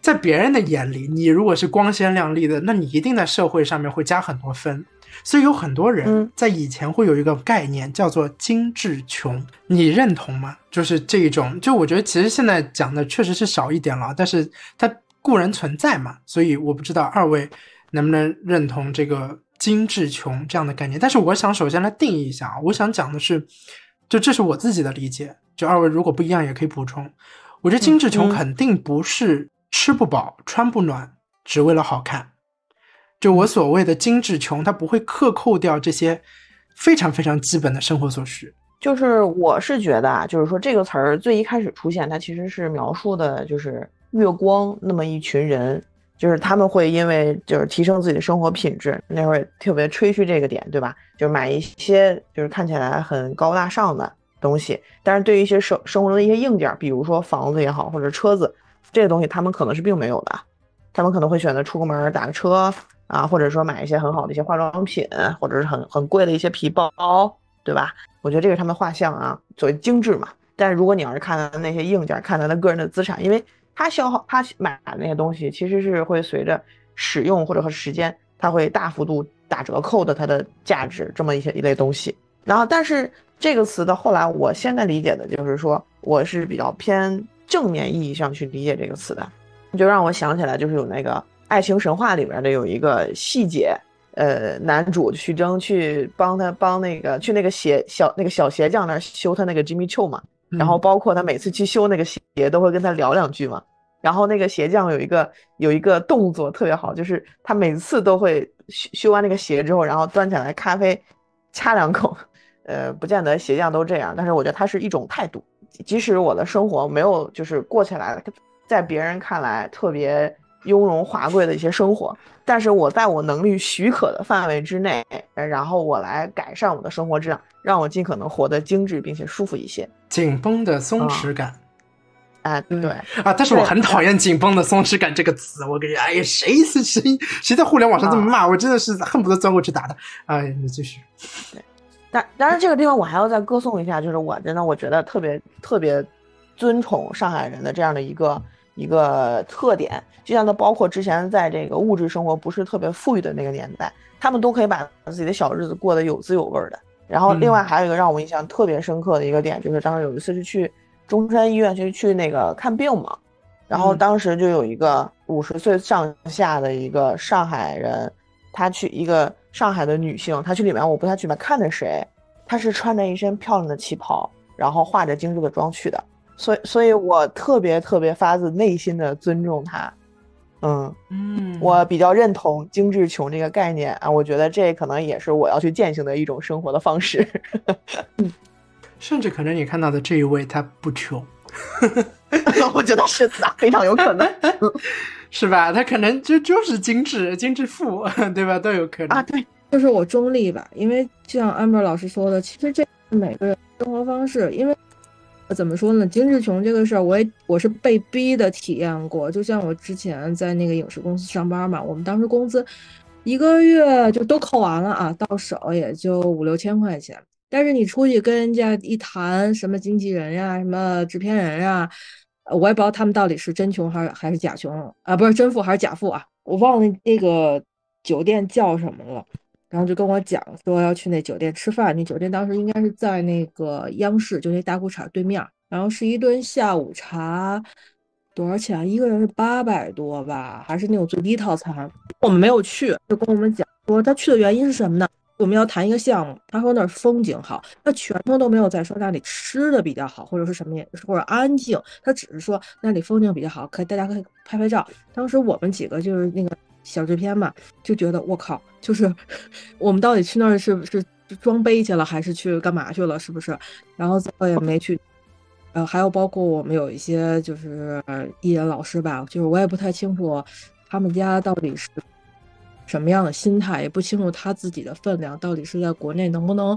在别人的眼里，你如果是光鲜亮丽的，那你一定在社会上面会加很多分。所以有很多人嗯在以前会有一个概念叫做“精致穷”，你认同吗？就是这一种，就我觉得其实现在讲的确实是少一点了，但是它固然存在嘛。所以我不知道二位能不能认同这个“精致穷”这样的概念。但是我想首先来定义一下啊，我想讲的是，就这是我自己的理解，就二位如果不一样也可以补充。我觉得精致穷嗯肯定不是吃不饱、穿不暖，只为了好看。就我所谓的精致穷，它不会克扣掉这些非常非常基本的生活所需。就是我是觉得啊，就是说这个词儿最一开始出现，它其实是描述的就是月光那么一群人，就是他们会因为就是提升自己的生活品质，那会儿特别吹嘘这个点，对吧？就是买一些就是看起来很高大上的东西，但是对于一些生生活中的一些硬件，比如说房子也好，或者车子这个东西，他们可能是并没有的，他们可能会选择出个门打个车啊，或者说买一些很好的一些化妆品，或者是很很贵的一些皮包，对吧？我觉得这是他们画像啊，所谓精致嘛。但是如果你要是看他那些硬件，看他的个人的资产，因为他消耗他买的那些东西，其实是会随着使用或者和时间，它会大幅度打折扣的它的价值，这么一些一类东西。然后，但是这个词的后来，我现在理解的就是说，我是比较偏正面意义上去理解这个词的，就让我想起来，就是有那个爱情神话里边的有一个细节，呃，男主徐峥去帮他帮那个去那个鞋小那个小鞋匠那儿修他那个 Jimmy Choo 嘛。然后包括他每次去修那个鞋，都会跟他聊两句嘛。然后那个鞋匠有一个有一个动作特别好，就是他每次都会修修完那个鞋之后，然后端起来咖啡，掐两口。呃，不见得鞋匠都这样，但是我觉得他是一种态度。即使我的生活没有就是过起来，在别人看来特别雍容华贵的一些生活，但是我在我能力许可的范围之内，然后我来改善我的生活质量，让我尽可能活得精致并且舒服一些。紧绷的松弛感，哎，对啊，但是我很讨厌“紧绷的松弛感”这个词。我跟你，哎呀，谁是谁谁在互联网上这么骂我，真的是恨不得钻过去打他。哎，你继续。对，但当然这个地方我还要再歌颂一下，就是我真的我觉得特别特别尊崇上海人的这样的一个一个特点，就像他包括之前在这个物质生活不是特别富裕的那个年代，他们都可以把自己的小日子过得有滋有味的。然后，另外还有一个让我印象特别深刻的一个点，就是当时有一次是去中山医院去去那个看病嘛，然后当时就有一个五十岁上下的一个上海人，他去一个上海的女性，她去里面我不太去吧，看的谁，她是穿着一身漂亮的旗袍，然后化着精致的妆去的，所以所以我特别特别发自内心的尊重他。嗯嗯，我比较认同“精致穷”这个概念啊，我觉得这可能也是我要去践行的一种生活的方式。甚至可能你看到的这一位他不穷，我觉得是的，非常有可能，是吧？他可能就就是精致、精致富，对吧？都有可能啊。对，就是我中立吧，因为就像 amber 老师说的，其实这每个人生活方式，因为。怎么说呢？精致穷这个事儿，我也我是被逼的体验过。就像我之前在那个影视公司上班嘛，我们当时工资一个月就都扣完了啊，到手也就五六千块钱。但是你出去跟人家一谈，什么经纪人呀，什么制片人呀，我也不知道他们到底是真穷还是还是假穷啊，不是真富还是假富啊？我忘了那个酒店叫什么了。然后就跟我讲说要去那酒店吃饭，那酒店当时应该是在那个央视，就那大裤衩对面。然后是一顿下午茶，多少钱？一个人是八百多吧，还是那种最低套餐？我们没有去，就跟我们讲说他去的原因是什么呢？我们要谈一个项目，他说那儿风景好，他全程都没有在说那里吃的比较好，或者是什么也或者安静，他只是说那里风景比较好，可以大家可以拍拍照。当时我们几个就是那个。小制片嘛，就觉得我靠，就是 我们到底去那儿是是装杯去了，还是去干嘛去了？是不是？然后最后也没去。呃，还有包括我们有一些就是艺人老师吧，就是我也不太清楚他们家到底是什么样的心态，也不清楚他自己的分量到底是在国内能不能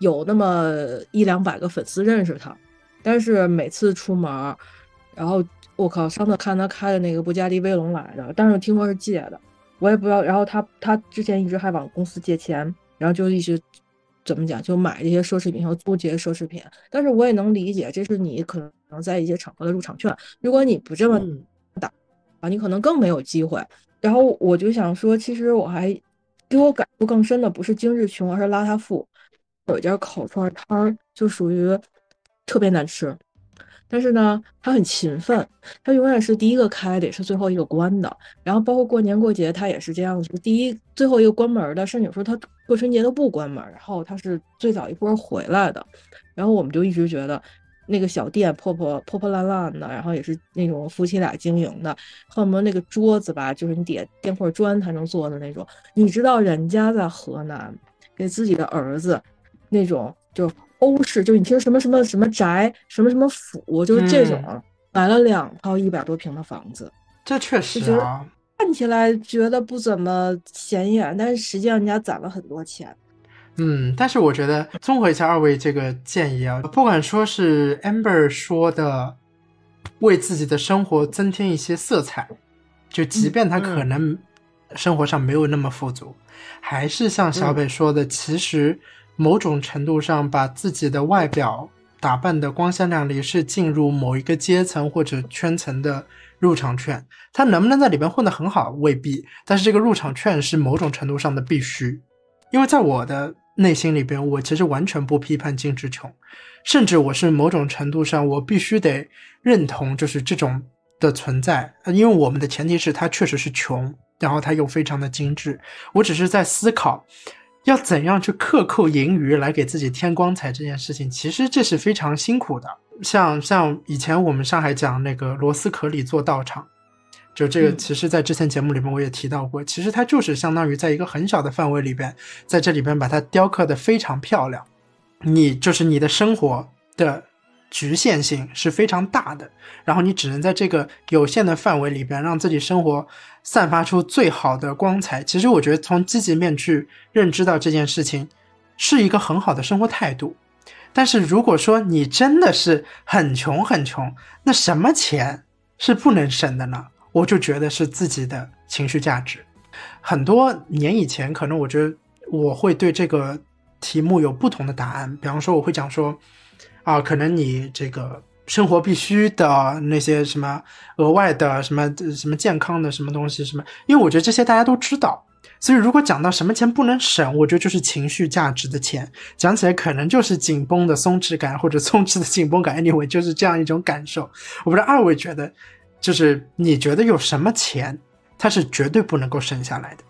有那么一两百个粉丝认识他。但是每次出门，然后我靠，上次看他开的那个布加迪威龙来的，但是听说是借的。我也不知道，然后他他之前一直还往公司借钱，然后就一直怎么讲，就买这些奢侈品，然后租这些奢侈品。但是我也能理解，这是你可能在一些场合的入场券。如果你不这么打啊，你可能更没有机会。然后我就想说，其实我还给我感触更深的不是精致穷，而是邋遢富。有一家烤串摊儿就属于特别难吃。但是呢，他很勤奋，他永远是第一个开的，也是最后一个关的。然后包括过年过节，他也是这样子，第一最后一个关门的，甚至有时候他过春节都不关门，然后他是最早一波回来的。然后我们就一直觉得那个小店破破破破烂烂的，然后也是那种夫妻俩经营的，恨不得那个桌子吧，就是你点垫块砖才能坐的那种。你知道人家在河南给自己的儿子那种就。欧式就是你听什么什么什么宅什么什么府，就是这种买了两套一百多平的房子，这确实啊，看起来觉得不怎么显眼，但是实际上人家攒了很多钱。嗯，但是我觉得综合一下二位这个建议啊，不管说是 Amber 说的，为自己的生活增添一些色彩，就即便他可能生活上没有那么富足，还是像小北说的，其实某种程度上把自己的外表打扮的光鲜亮丽，是进入某一个阶层或者圈层的入场券。他能不能在里边混得很好，未必，但是这个入场券是某种程度上的必须，因为在我的。内心里边，我其实完全不批判金志琼，甚至我是某种程度上，我必须得认同，就是这种的存在。因为我们的前提是他确实是穷，然后他又非常的精致。我只是在思考，要怎样去克扣盈余来给自己添光彩这件事情，其实这是非常辛苦的。像像以前我们上海讲那个螺丝壳里做道场。就这个，其实，在之前节目里面我也提到过，其实它就是相当于在一个很小的范围里边，在这里边把它雕刻的非常漂亮。你就是你的生活的局限性是非常大的，然后你只能在这个有限的范围里边，让自己生活散发出最好的光彩。其实我觉得从积极面去认知到这件事情，是一个很好的生活态度。但是如果说你真的是很穷很穷，那什么钱是不能省的呢？我就觉得是自己的情绪价值。很多年以前，可能我觉得我会对这个题目有不同的答案。比方说，我会讲说，啊，可能你这个生活必须的那些什么额外的什么什么健康的什么东西什么，因为我觉得这些大家都知道。所以，如果讲到什么钱不能省，我觉得就是情绪价值的钱。讲起来可能就是紧绷的松弛感，或者松弛的紧绷感，anyway，就是这样一种感受。我不知道二位觉得。就是你觉得有什么钱，它是绝对不能够省下来的。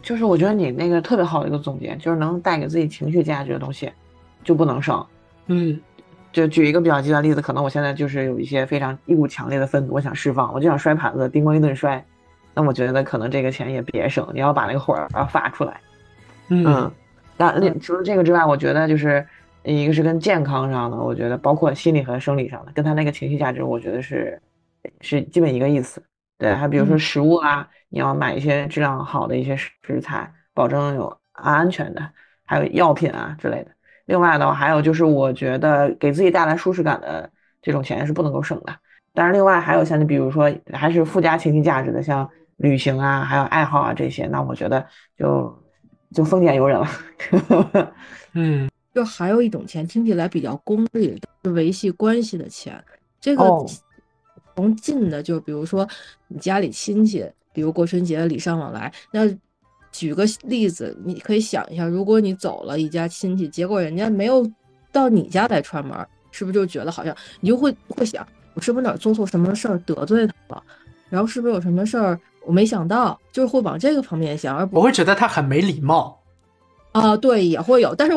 就是我觉得你那个特别好的一个总结，就是能带给自己情绪价值的东西，就不能省。嗯，就举一个比较极端例子，可能我现在就是有一些非常一股强烈的愤怒，我想释放，我就想摔盘子，叮咣一顿摔。那我觉得可能这个钱也别省，你要把那个火要发出来。嗯，那除了这个之外，我觉得就是一个是跟健康上的，我觉得包括心理和生理上的，跟他那个情绪价值，我觉得是。是基本一个意思，对，还比如说食物啊，你要买一些质量好的一些食材，保证有安全的，还有药品啊之类的。另外的话，还有就是我觉得给自己带来舒适感的这种钱是不能够省的。但是另外还有像你比如说还是附加情绪价值的，像旅行啊，还有爱好啊这些，那我觉得就就丰俭由人了。嗯，就还有一种钱听起来比较功利，是维系关系的钱，这个。从近的，就比如说你家里亲戚，比如过春节礼尚往来。那举个例子，你可以想一下，如果你走了一家亲戚，结果人家没有到你家来串门，是不是就觉得好像你就会会想，我是不是哪做错什么事儿得罪他了？然后是不是有什么事儿我没想到？就是会往这个方面想，而我会觉得他很没礼貌。啊，对，也会有，但是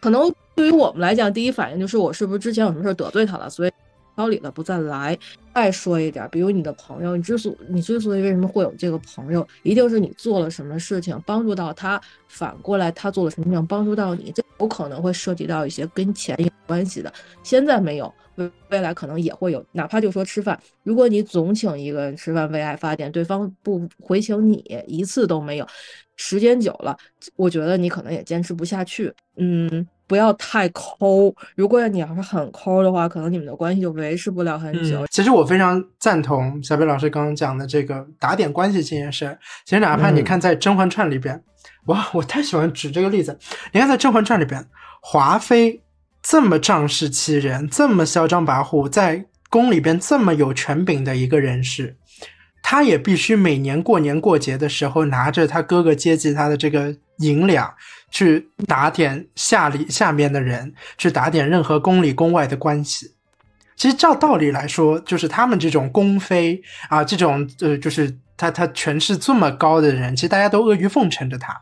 可能对于我们来讲，第一反应就是我是不是之前有什么事儿得罪他了，所以。挑理了不再来。再说一点，比如你的朋友，你之所你之所以为什么会有这个朋友，一定是你做了什么事情帮助到他，反过来他做了什么事情帮助到你，这有可能会涉及到一些跟钱有关系的。现在没有，未未来可能也会有。哪怕就说吃饭，如果你总请一个人吃饭为爱发电，对方不回请你一次都没有，时间久了，我觉得你可能也坚持不下去。嗯。不要太抠，如果你要是很抠的话，可能你们的关系就维持不了很久。其实我非常赞同小北老师刚刚讲的这个打点关系这件事。其实哪怕你看在《甄嬛传》里边，哇，我太喜欢举这个例子。你看在《甄嬛传》里边，华妃这么仗势欺人，这么嚣张跋扈，在宫里边这么有权柄的一个人士，他也必须每年过年过节的时候，拿着他哥哥接济他的这个银两。去打点下里下面的人，去打点任何宫里宫外的关系。其实照道理来说，就是他们这种宫妃啊，这种呃，就是他他权势这么高的人，其实大家都阿谀奉承着他。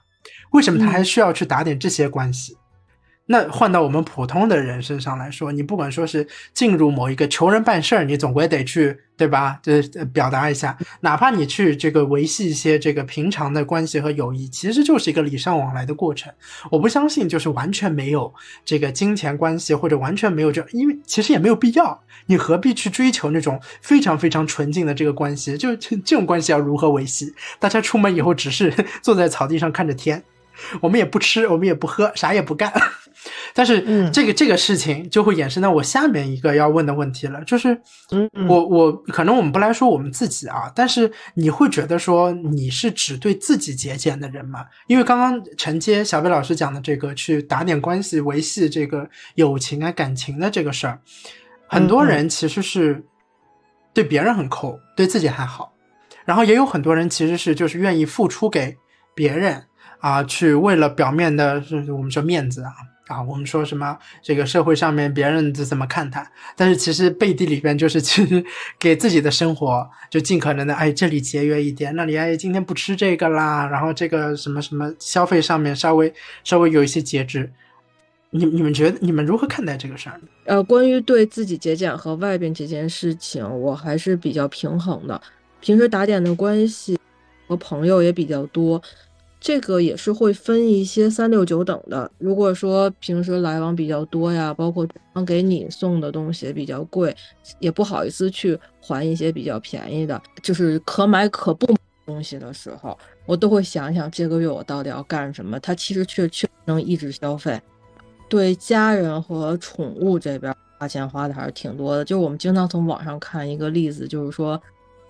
为什么他还需要去打点这些关系？那换到我们普通的人身上来说，你不管说是进入某一个求人办事儿，你总归得去，对吧？这表达一下，哪怕你去这个维系一些这个平常的关系和友谊，其实就是一个礼尚往来的过程。我不相信就是完全没有这个金钱关系，或者完全没有这，因为其实也没有必要。你何必去追求那种非常非常纯净的这个关系？就这种关系要如何维系？大家出门以后只是坐在草地上看着天。我们也不吃，我们也不喝，啥也不干。但是这个这个事情就会衍生到我下面一个要问的问题了，就是我我可能我们不来说我们自己啊，但是你会觉得说你是只对自己节俭的人吗？因为刚刚承接小贝老师讲的这个去打点关系、维系这个友情啊感情的这个事儿，很多人其实是对别人很抠，对自己还好，然后也有很多人其实是就是愿意付出给别人。啊，去为了表面的，是我们说面子啊啊，我们说什么这个社会上面别人怎么看他，但是其实背地里边就是其实给自己的生活就尽可能的哎这里节约一点，那里哎今天不吃这个啦，然后这个什么什么消费上面稍微稍微有一些节制，你你们觉得你们如何看待这个事儿？呃，关于对自己节俭和外边这件事情，我还是比较平衡的，平时打点的关系和朋友也比较多。这个也是会分一些三六九等的。如果说平时来往比较多呀，包括对方给你送的东西比较贵，也不好意思去还一些比较便宜的，就是可买可不买东西的时候，我都会想想这个月我到底要干什么。它其实确确能抑制消费。对家人和宠物这边花钱花的还是挺多的。就是我们经常从网上看一个例子，就是说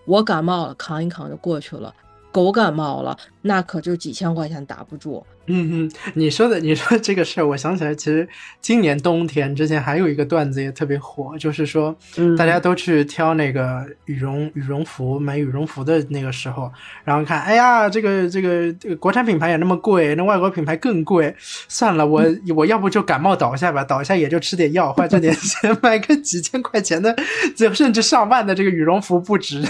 我感冒了，扛一扛就过去了。狗感冒了，那可就几千块钱打不住。嗯嗯，你说的，你说这个事儿，我想起来，其实今年冬天之前还有一个段子也特别火，就是说，大家都去挑那个羽绒羽绒服，买羽绒服的那个时候，然后看，哎呀，这个这个这个国产品牌也那么贵，那外国品牌更贵，算了，我我要不就感冒倒下吧，倒下也就吃点药，花这点 钱买个几千块钱的，就甚至上万的这个羽绒服不值。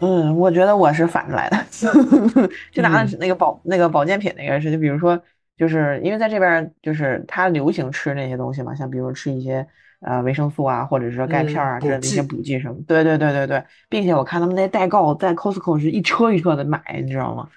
嗯，我觉得我是反着来的，就拿那个保那个保健品那个事，就比如说，就是因为在这边就是它流行吃那些东西嘛，像比如吃一些呃维生素啊，或者是说钙片啊之类的一些补剂。什么，对对对对对，并且我看他们那代购在 Costco 是一车一车的买，你知道吗？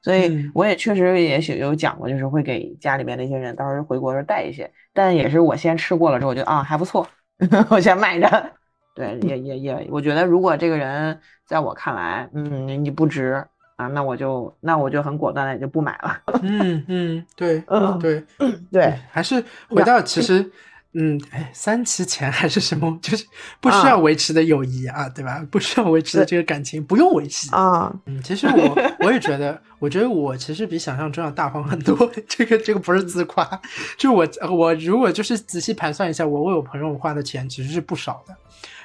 所以我也确实也许有讲过，就是会给家里面的一些人到时候回国时候带一些，但也是我先吃过了之后，我觉得啊还不错，我先买着。对，也也也，我觉得如果这个人在我看来，嗯，你不值啊，那我就那我就很果断的也就不买了。嗯嗯，对，嗯对对，还是回到其实。嗯，哎，三期钱还是什么，就是不需要维持的友谊啊，对吧？不需要维持的这个感情，不用维系啊。嗯，其实我我也觉得，我觉得我其实比想象中要大方很多。这个这个不是自夸，就我我如果就是仔细盘算一下，我为我朋友花的钱其实是不少的，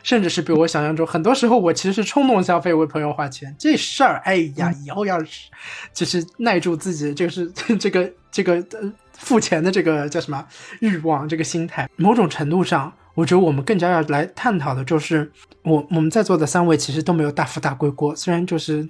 甚至是比我想象中，很多时候我其实是冲动消费，为朋友花钱这事儿，哎呀，以后要是就是耐住自己，就是 这个这个呃。付钱的这个叫什么欲望？这个心态，某种程度上，我觉得我们更加要来探讨的就是，我我们在座的三位其实都没有大富大贵过，虽然就是，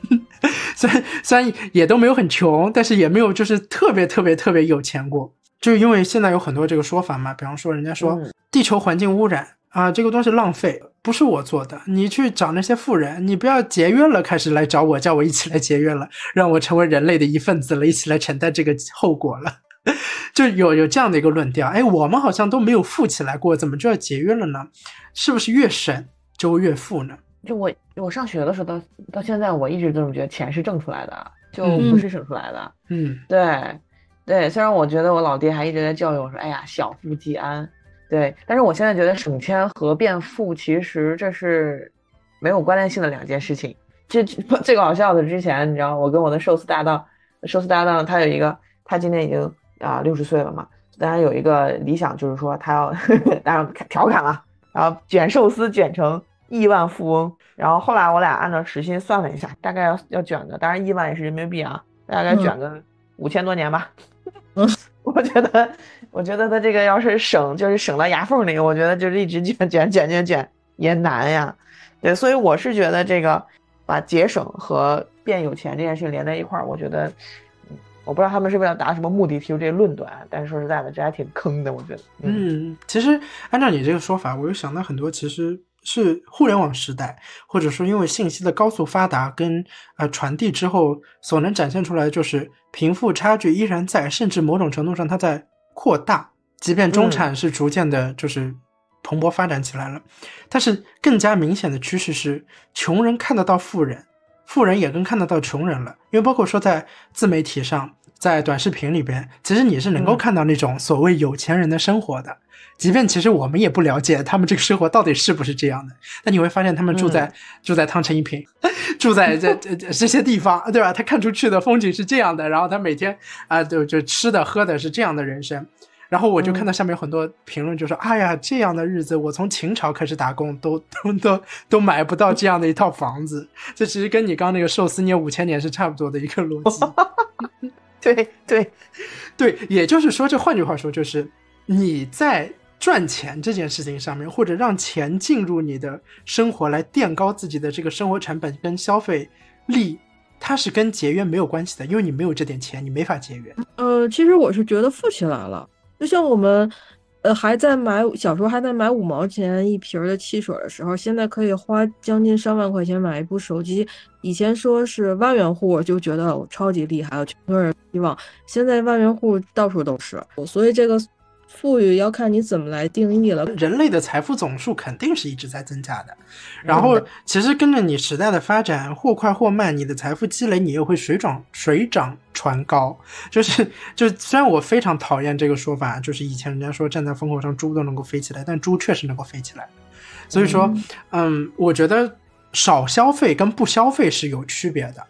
虽然虽然也都没有很穷，但是也没有就是特别特别特别有钱过。就是因为现在有很多这个说法嘛，比方说人家说地球环境污染啊，这个东西浪费，不是我做的，你去找那些富人，你不要节约了，开始来找我，叫我一起来节约了，让我成为人类的一份子了，一起来承担这个后果了，就有有这样的一个论调。哎，我们好像都没有富起来过，怎么就要节约了呢？是不是越省就会越富呢？就我我上学的时候到到现在，我一直都这么觉得，钱是挣出来的，就不是省出来的。嗯，对。对，虽然我觉得我老爹还一直在教育我说：“哎呀，小富即安。”对，但是我现在觉得省钱和变富其实这是没有关联性的两件事情。这 最搞笑的，之前你知道，我跟我的寿司搭档，寿司搭档他有一个，他今年已经啊六十岁了嘛，当然有一个理想就是说他要当然调侃了，然后卷寿司卷成亿万富翁。然后后来我俩按照时薪算了一下，大概要要卷个，当然亿万也是人民币啊，大概卷个五千多年吧。嗯，我觉得，我觉得他这个要是省，就是省到牙缝里，我觉得就是一直卷 卷卷卷卷也难呀。对，所以我是觉得这个把节省和变有钱这件事情连在一块儿，我觉得我不知道他们是为了达什么目的提出这些论断，但是说实在的，这还挺坑的，我觉得。嗯，其实按照你这个说法，我又想到很多，其实是互联网时代，或者说因为信息的高速发达跟呃传递之后所能展现出来，就是贫富差距依然在，甚至某种程度上它在扩大。即便中产是逐渐的，就是蓬勃发展起来了，但是更加明显的趋势是，穷人看得到富人，富人也更看得到穷人了。因为包括说在自媒体上，在短视频里边，其实你是能够看到那种所谓有钱人的生活的。即便其实我们也不了解他们这个生活到底是不是这样的，但你会发现他们住在住在汤臣一品，住在这这这些地方，对吧？他看出去的风景是这样的，然后他每天啊，就就吃的喝的是这样的人生。然后我就看到下面有很多评论，就说：“哎呀，这样的日子，我从秦朝开始打工，都都都都买不到这样的一套房子。”这其实跟你刚那个寿司捏五千年是差不多的一个逻辑。对对对，也就是说，这换句话说，就是你在赚钱这件事情上面，或者让钱进入你的生活来垫高自己的这个生活成本跟消费力，它是跟节约没有关系的，因为你没有这点钱，你没法节约。呃，其实我是觉得富起来了。就像我们，呃，还在买小时候还在买五毛钱一瓶的汽水的时候，现在可以花将近上万块钱买一部手机。以前说是万元户就觉得我超级厉害，有全村人希望。现在万元户到处都是，所以这个。富裕要看你怎么来定义了。人类的财富总数肯定是一直在增加的，然后其实跟着你时代的发展，或快或慢，你的财富积累你又会水涨水涨船高。就是就虽然我非常讨厌这个说法，就是以前人家说站在风口上猪都能够飞起来，但猪确实能够飞起来。所以说，嗯，我觉得少消费跟不消费是有区别的。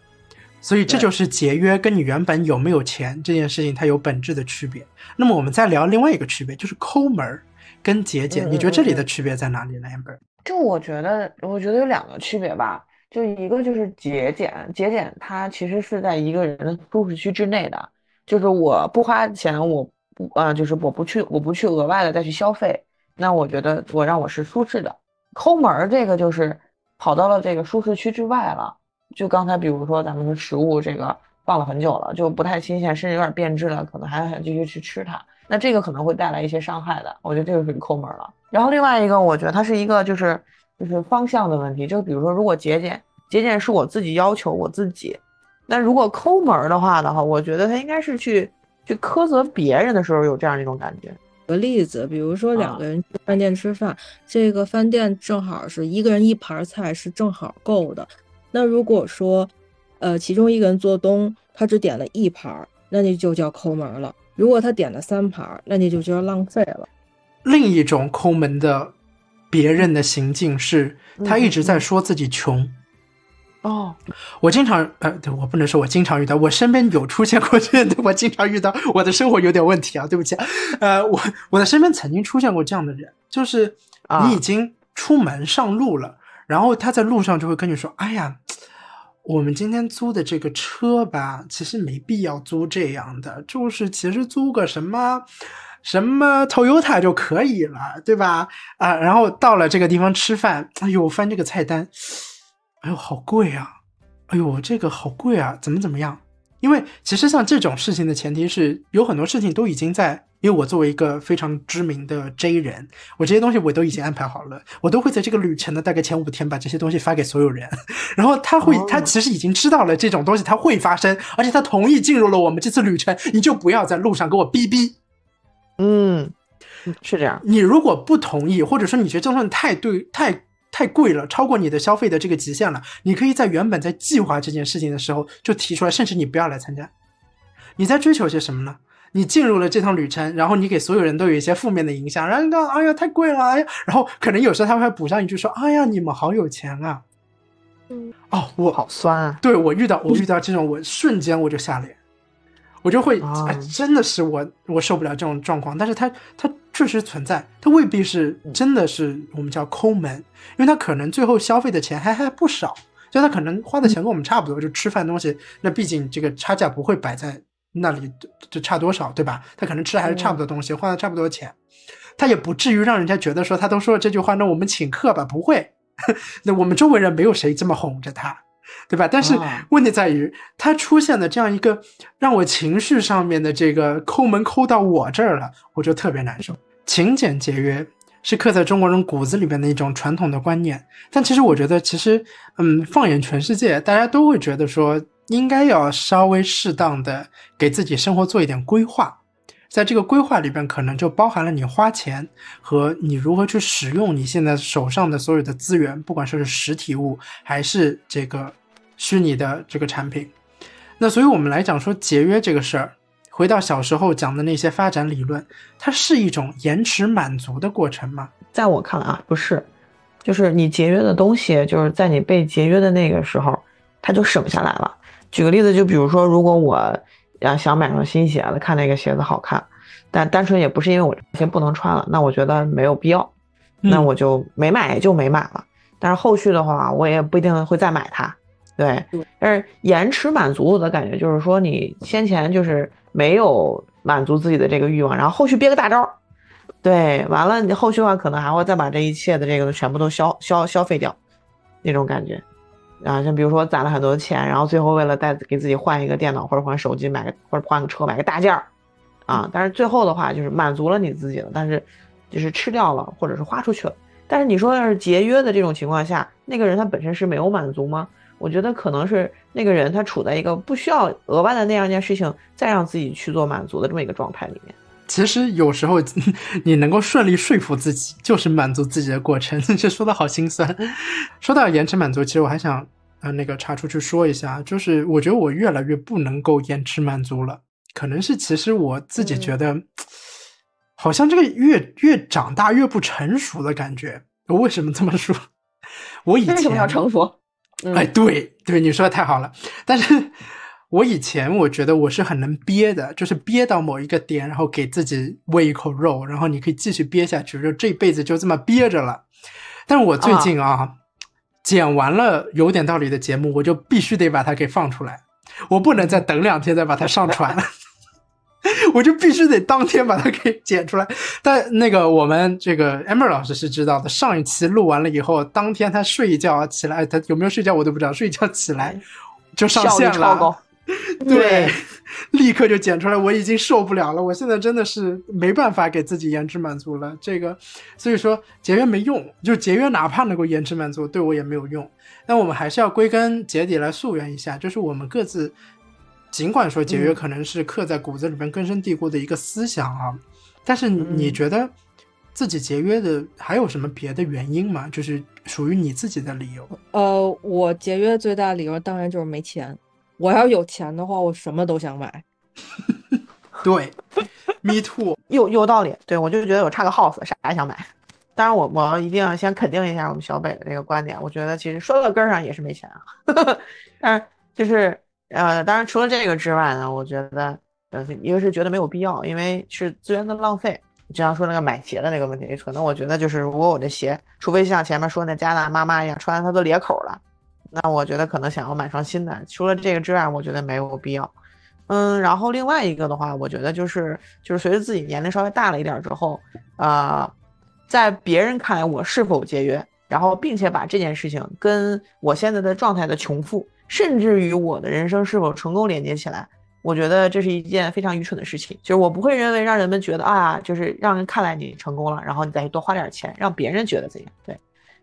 所以这就是节约跟你原本有没有钱这件事情，它有本质的区别。那么我们再聊另外一个区别，就是抠门儿跟节俭。你觉得这里的区别在哪里呢？amber？就我觉得，我觉得有两个区别吧。就一个就是节俭，节俭它其实是在一个人的舒适区之内的。就是我不花钱，我不啊，就是我不去，我不去额外的再去消费。那我觉得我让我是舒适的。抠门儿这个就是跑到了这个舒适区之外了。就刚才，比如说咱们的食物这个放了很久了，就不太新鲜，甚至有点变质了，可能还想继续去吃它。那这个可能会带来一些伤害的，我觉得这个属于抠门了。然后另外一个，我觉得它是一个就是就是方向的问题。就比如说，如果节俭，节俭是我自己要求我自己，那如果抠门的话的话，我觉得他应该是去去苛责别人的时候有这样一种感觉。个例子，比如说两个人去饭店吃饭，这个饭店正好是一个人一盘菜是正好够的。那如果说，呃，其中一个人做东，他只点了一盘儿，那你就叫抠门了。如果他点了三盘儿，那你就叫浪费了。另一种抠门的别人的行径是，他一直在说自己穷。哦，我经常，呃，对我不能说我经常遇到，我身边有出现过这样的，我经常遇到，我的生活有点问题啊，对不起。呃，我我的身边曾经出现过这样的人，就是你已经出门上路了。然后他在路上就会跟你说：“哎呀，我们今天租的这个车吧，其实没必要租这样的，就是其实租个什么什么 Toyota 就可以了，对吧？啊，然后到了这个地方吃饭，哎呦，翻这个菜单，哎呦，好贵啊！哎呦，这个好贵啊！怎么怎么样？因为其实像这种事情的前提是，有很多事情都已经在。”因为我作为一个非常知名的 J 人，我这些东西我都已经安排好了，我都会在这个旅程的大概前五天把这些东西发给所有人，然后他会，他其实已经知道了这种东西它会发生，而且他同意进入了我们这次旅程，你就不要在路上给我逼逼。嗯，是这样。你如果不同意，或者说你觉得这东西太对、太太贵了，超过你的消费的这个极限了，你可以在原本在计划这件事情的时候就提出来，甚至你不要来参加。你在追求些什么呢？你进入了这趟旅程，然后你给所有人都有一些负面的影响，然后说：“哎呀，太贵了！”哎呀，然后可能有时候他会补上一句说：“哎呀，你们好有钱啊！”嗯，哦，我好酸啊！对我遇到我遇到这种，我瞬间我就下脸，我就会哎，真的是我我受不了这种状况。但是它它确实存在，它未必是真的是我们叫抠门，因为他可能最后消费的钱还还不少，就他可能花的钱跟我们差不多，就吃饭东西，那毕竟这个差价不会摆在。那里就差多少，对吧？他可能吃的还是差不多东西，花了差不多钱，他也不至于让人家觉得说他都说了这句话，那我们请客吧？不会，那我们周围人没有谁这么哄着他，对吧？但是啊问题在于，它出现的这样一个让我情绪上面的这个抠门抠到我这儿了，我就特别难受。勤俭节约是刻在中国人骨子里面的一种传统的观念，但其实我觉得，其实嗯，放眼全世界，大家都会觉得说，应该要稍微适当的给自己生活做一点规划。在这个规划里边，可能就包含了你花钱和你如何去使用你现在手上的所有的资源，不管说是实体物还是这个虚拟的这个产品。那所以我们来讲说节约这个事儿，回到小时候讲的那些发展理论，它是一种延迟满足的过程吗？在我看来啊，不是，就是你节约的东西，就是在你被节约的那个时候，它就省下来了。举个例子，就比如说，如果我要想买双新鞋子，看那个鞋子好看，但单纯也不是因为我这鞋不能穿了，那我觉得没有必要，那我就没买，也就没买了。但是后续的话，我也不一定会再买它。对，但是延迟满足我的感觉就是说，你先前就是没有满足自己的这个欲望，然后后续憋个大招，对，完了你后续的话可能还会再把这一切的这个全部都消消消费掉，那种感觉。啊，像比如说攒了很多钱，然后最后为了带给自己换一个电脑或者换手机，买个或者换个车，买个大件儿，啊，但是最后的话就是满足了你自己了，但是就是吃掉了或者是花出去了。但是你说要是节约的这种情况下，那个人他本身是没有满足吗？我觉得可能是那个人他处在一个不需要额外的那样一件事情再让自己去做满足的这么一个状态里面。其实有时候 你能够顺利说服自己，就是满足自己的过程。这说的好心酸。说到延迟满足，其实我还想呃那个查出去说一下，就是我觉得我越来越不能够延迟满足了，可能是其实我自己觉得，好像这个越越长大越不成熟的感觉。我为什么这么说？我以前为什么要成熟？嗯哎，对对，你说的太好了。但是我以前我觉得我是很能憋的，就是憋到某一个点，然后给自己喂一口肉，然后你可以继续憋下去，就这辈子就这么憋着了。但是我最近啊，剪完了有点道理的节目，我就必须得把它给放出来，我不能再等两天再把它上传。我就必须得当天把它给剪出来，但那个我们这个 Amber 老师是知道的，上一期录完了以后，当天他睡一觉起来，他有没有睡觉我都不知道，睡一觉起来就上线了，对，立刻就剪出来，我已经受不了了，我现在真的是没办法给自己延迟满足了，这个所以说节约没用，就节约哪怕能够延迟满足，对我也没有用，但我们还是要归根结底来溯源一下，就是我们各自。尽管说节约可能是刻在骨子里面根深蒂固的一个思想啊，但是你觉得自己节约的还有什么别的原因吗？就是属于你自己的理由？呃，我节约最大理由当然就是没钱。我要有钱的话，我什么都想买。对，me too，有有道理。对我就觉得我差个 house，啥也想买。当然我，我一定要先肯定一下我们小北的这个观点。我觉得其实说到根儿上也是没钱啊，但是就是。呃，当然，除了这个之外呢，我觉得，呃，一个是觉得没有必要，因为是资源的浪费。就像说那个买鞋的那个问题，可能我觉得就是，如果我的鞋，除非像前面说那加拿大妈妈一样穿的它都裂口了，那我觉得可能想要买双新的。除了这个之外，我觉得没有必要。嗯，然后另外一个的话，我觉得就是，就是随着自己年龄稍微大了一点之后，啊、呃，在别人看来我是否节约，然后并且把这件事情跟我现在的状态的穷富。甚至于我的人生是否成功连接起来，我觉得这是一件非常愚蠢的事情。就是我不会认为让人们觉得啊，就是让人看来你成功了，然后你再多花点钱，让别人觉得怎样？对，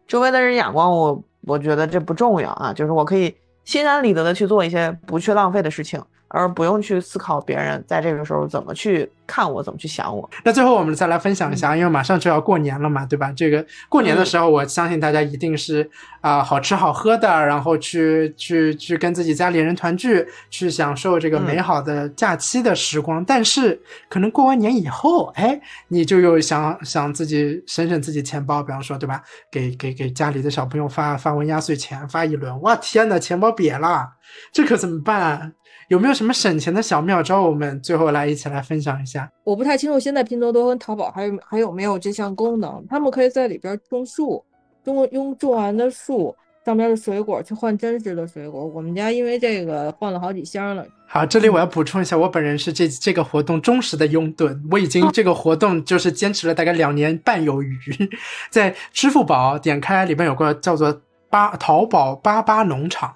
周围的人眼光，我我觉得这不重要啊。就是我可以心安理得的去做一些不去浪费的事情，而不用去思考别人在这个时候怎么去看我，怎么去想我。那最后我们再来分享一下，因为马上就要过年了嘛，对吧？这个过年的时候，我相信大家一定是啊、呃、好吃好喝的，然后去去去跟自己家里人团聚，去享受这个美好的假期的时光。嗯、但是可能过完年以后，哎，你就又想想自己省省自己钱包，比方说，对吧？给给给家里的小朋友发发完压岁钱，发一轮，哇天呐，钱包瘪了，这可怎么办？有没有什么省钱的小妙招？我们最后来一起来分享一下。我不太清楚现在拼多多跟淘宝还有还有没有这项功能。他们可以在里边种树，种用种完的树上边的水果去换真实的水果。我们家因为这个换了好几箱了。好，这里我要补充一下，我本人是这这个活动忠实的拥趸，我已经这个活动就是坚持了大概两年半有余，在支付宝点开里边有个叫做八淘宝八八农场。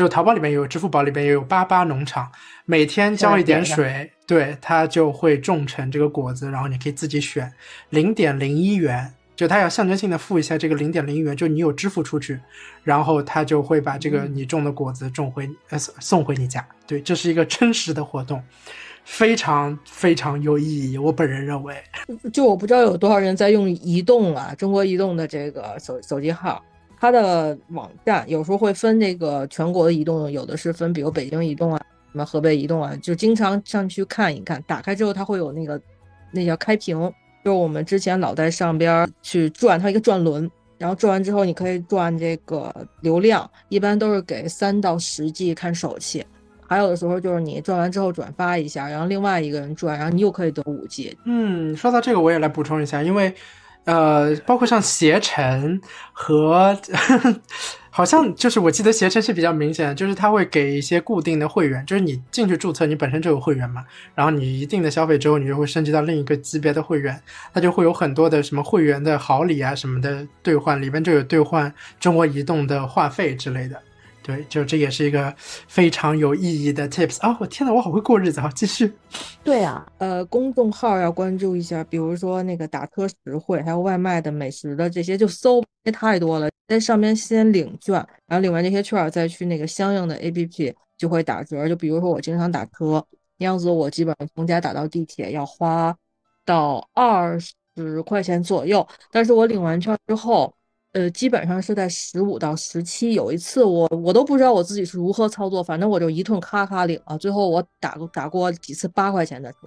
就淘宝里面也有，支付宝里边也有八八农场，每天浇一点水，对它就会种成这个果子，然后你可以自己选，零点零一元，就它要象征性的付一下这个零点零一元，就你有支付出去，然后它就会把这个你种的果子种回呃送回你家，对，这是一个真实的活动。非常非常有意义，我本人认为。就我不知道有多少人在用移动啊，中国移动的这个手手机号，它的网站有时候会分这个全国的移动，有的是分，比如北京移动啊，什么河北移动啊，就经常上去看一看。打开之后，它会有那个那叫开屏，就是我们之前老在上边去转它一个转轮，然后转完之后你可以转这个流量，一般都是给三到十 G 看手气。还有的时候就是你转完之后转发一下，然后另外一个人转，然后你又可以得五 G。嗯，说到这个我也来补充一下，因为，呃，包括像携程和，好像就是我记得携程是比较明显，就是他会给一些固定的会员，就是你进去注册，你本身就有会员嘛，然后你一定的消费之后，你就会升级到另一个级别的会员，它就会有很多的什么会员的好礼啊什么的兑换，里边就有兑换中国移动的话费之类的。对，就这也是一个非常有意义的 tips 啊！我天呐，我好会过日子啊！继续。对呀，呃，公众号要关注一下，比如说那个打车实惠，还有外卖的、美食的这些，就搜太多了，在上面先领券，然后领完这些券再去那个相应的 APP 就会打折。就比如说我经常打车，那样子我基本上从家打到地铁要花到二十块钱左右，但是我领完券之后。呃，基本上是在十五到十七。有一次，我我都不知道我自己是如何操作，反正我就一顿咔咔领了。最后我打过打过几次八块钱的车，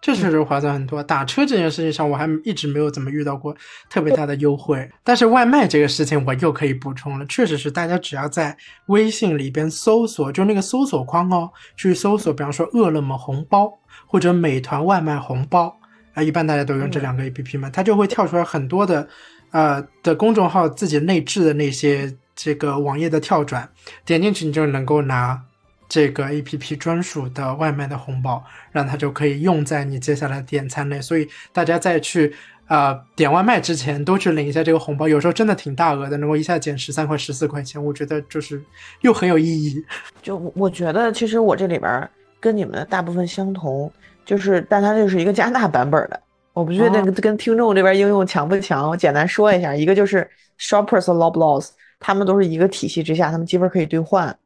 这确实划算很多。打车这件事情上，我还一直没有怎么遇到过特别大的优惠。但是外卖这个事情，我又可以补充了。确实是，大家只要在微信里边搜索，就那个搜索框哦，去搜索，比方说饿了么红包或者美团外卖红包啊，一般大家都用这两个 A P P 嘛，它就会跳出来很多的。呃的公众号自己内置的那些这个网页的跳转，点进去你就能够拿这个 A P P 专属的外卖的红包，让它就可以用在你接下来点餐内。所以大家在去呃点外卖之前，都去领一下这个红包，有时候真的挺大额的，能够一下减十三块、十四块钱，我觉得就是又很有意义。就我觉得，其实我这里边跟你们的大部分相同，就是但它就是一个加拿大版本的。我不确定跟听众这边应用强不强，我简单说一下，一个就是 Shoppers 和 Loblaws，他们都是一个体系之下，他们积分可以兑换，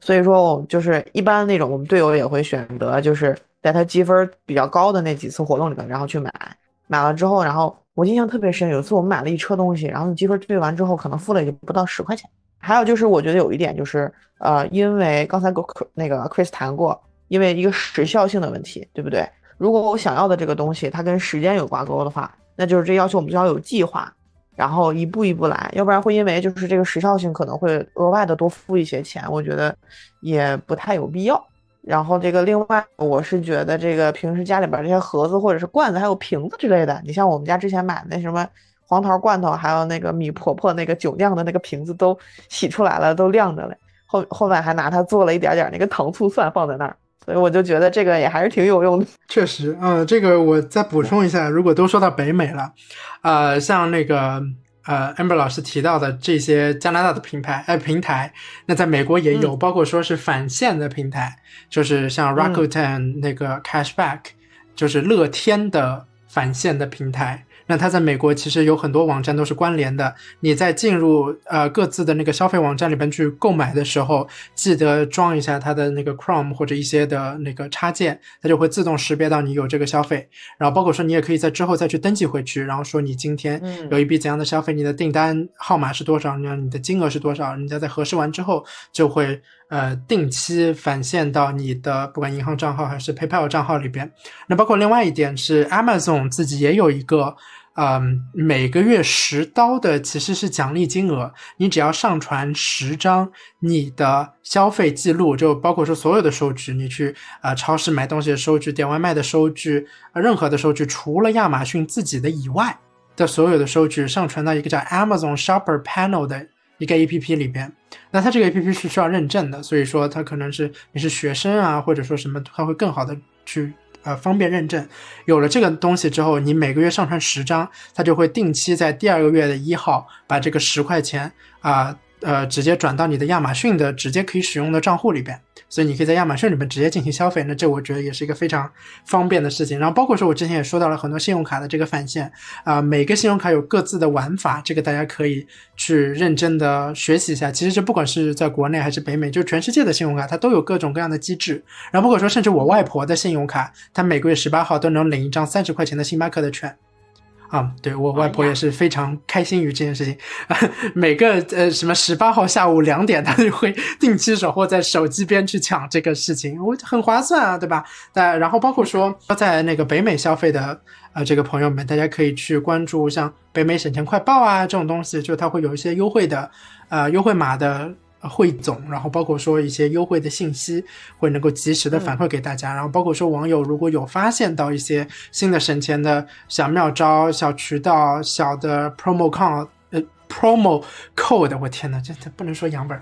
所以说我就是一般那种我们队友也会选择就是在他积分比较高的那几次活动里面，然后去买，买了之后，然后我印象特别深，有一次我们买了一车东西，然后你积分兑完之后，可能付了也就不到十块钱。还有就是我觉得有一点就是，呃，因为刚才跟那个 Chris 谈过，因为一个时效性的问题，对不对？如果我想要的这个东西它跟时间有挂钩的话，那就是这要求我们就要有计划，然后一步一步来，要不然会因为就是这个时效性可能会额外的多付一些钱，我觉得也不太有必要。然后这个另外，我是觉得这个平时家里边这些盒子或者是罐子还有瓶子之类的，你像我们家之前买的那什么 黄桃罐头，还有那个米婆婆那个酒酿的那个瓶子都洗出来了，都晾着嘞。后后面还拿它做了一点点那个糖醋蒜放在那儿。所以我就觉得这个也还是挺有用的。确实，嗯，这个我再补充一下，如果都说到北美了，呃，像那个呃，amber 老师提到的这些加拿大的品牌呃平台，那在美国也有，包括说是返现的平台，就是像 Rakuten 那个 Cashback，就是乐天的返现的平台。那它在美国其实有很多网站都是关联的。你在进入呃各自的那个消费网站里边去购买的时候，记得装一下它的那个 Chrome 或者一些的那个插件，它就会自动识别到你有这个消费。然后包括说你也可以在之后再去登记回去，然后说你今天有一笔怎样的消费，你的订单号码是多少，你你的金额是多少，人家在核实完之后就会呃定期返现到你的不管银行账号还是 PayPal 账号里边。那包括另外一点是 Amazon 自己也有一个。嗯，每个月十刀的其实是奖励金额，你只要上传十张你的消费记录，就包括说所有的收据，你去呃超市买东西的收据、点外卖的收据，任何的收据，除了亚马逊自己的以外的所有的收据，上传到一个叫 Amazon Shopper Panel 的一个 APP 里边。那它这个 APP 是需要认证的，所以说它可能是你是学生啊，或者说什么，它会更好的去。呃，方便认证，有了这个东西之后，你每个月上传十张，它就会定期在第二个月的一号把这个十块钱啊呃直接转到你的亚马逊的直接可以使用的账户里边。所以你可以在亚马逊里面直接进行消费，那这我觉得也是一个非常方便的事情。然后包括说我之前也说到了很多信用卡的这个返现啊，每个信用卡有各自的玩法，这个大家可以去认真的学习一下。其实这不管是在国内还是北美，就全世界的信用卡它都有各种各样的机制。然后包括说甚至我外婆的信用卡，她每个月十八号都能领一张三十块钱的星巴克的券。啊，对我外婆也是非常开心于这件事情。每个呃什么十八号下午两点，她就会定期守候在手机边去抢这个事情，我很划算啊，对吧？但然后包括说在那个北美消费的呃这个朋友们，大家可以去关注像北美省钱快报啊这种东西，就它会有一些优惠的呃优惠码的。汇总，然后包括说一些优惠的信息，会能够及时的反馈给大家。然后包括说网友如果有发现到一些新的省钱的小妙招、小渠道、小的 promo code，呃，promo code，我天呐，这这不能说洋本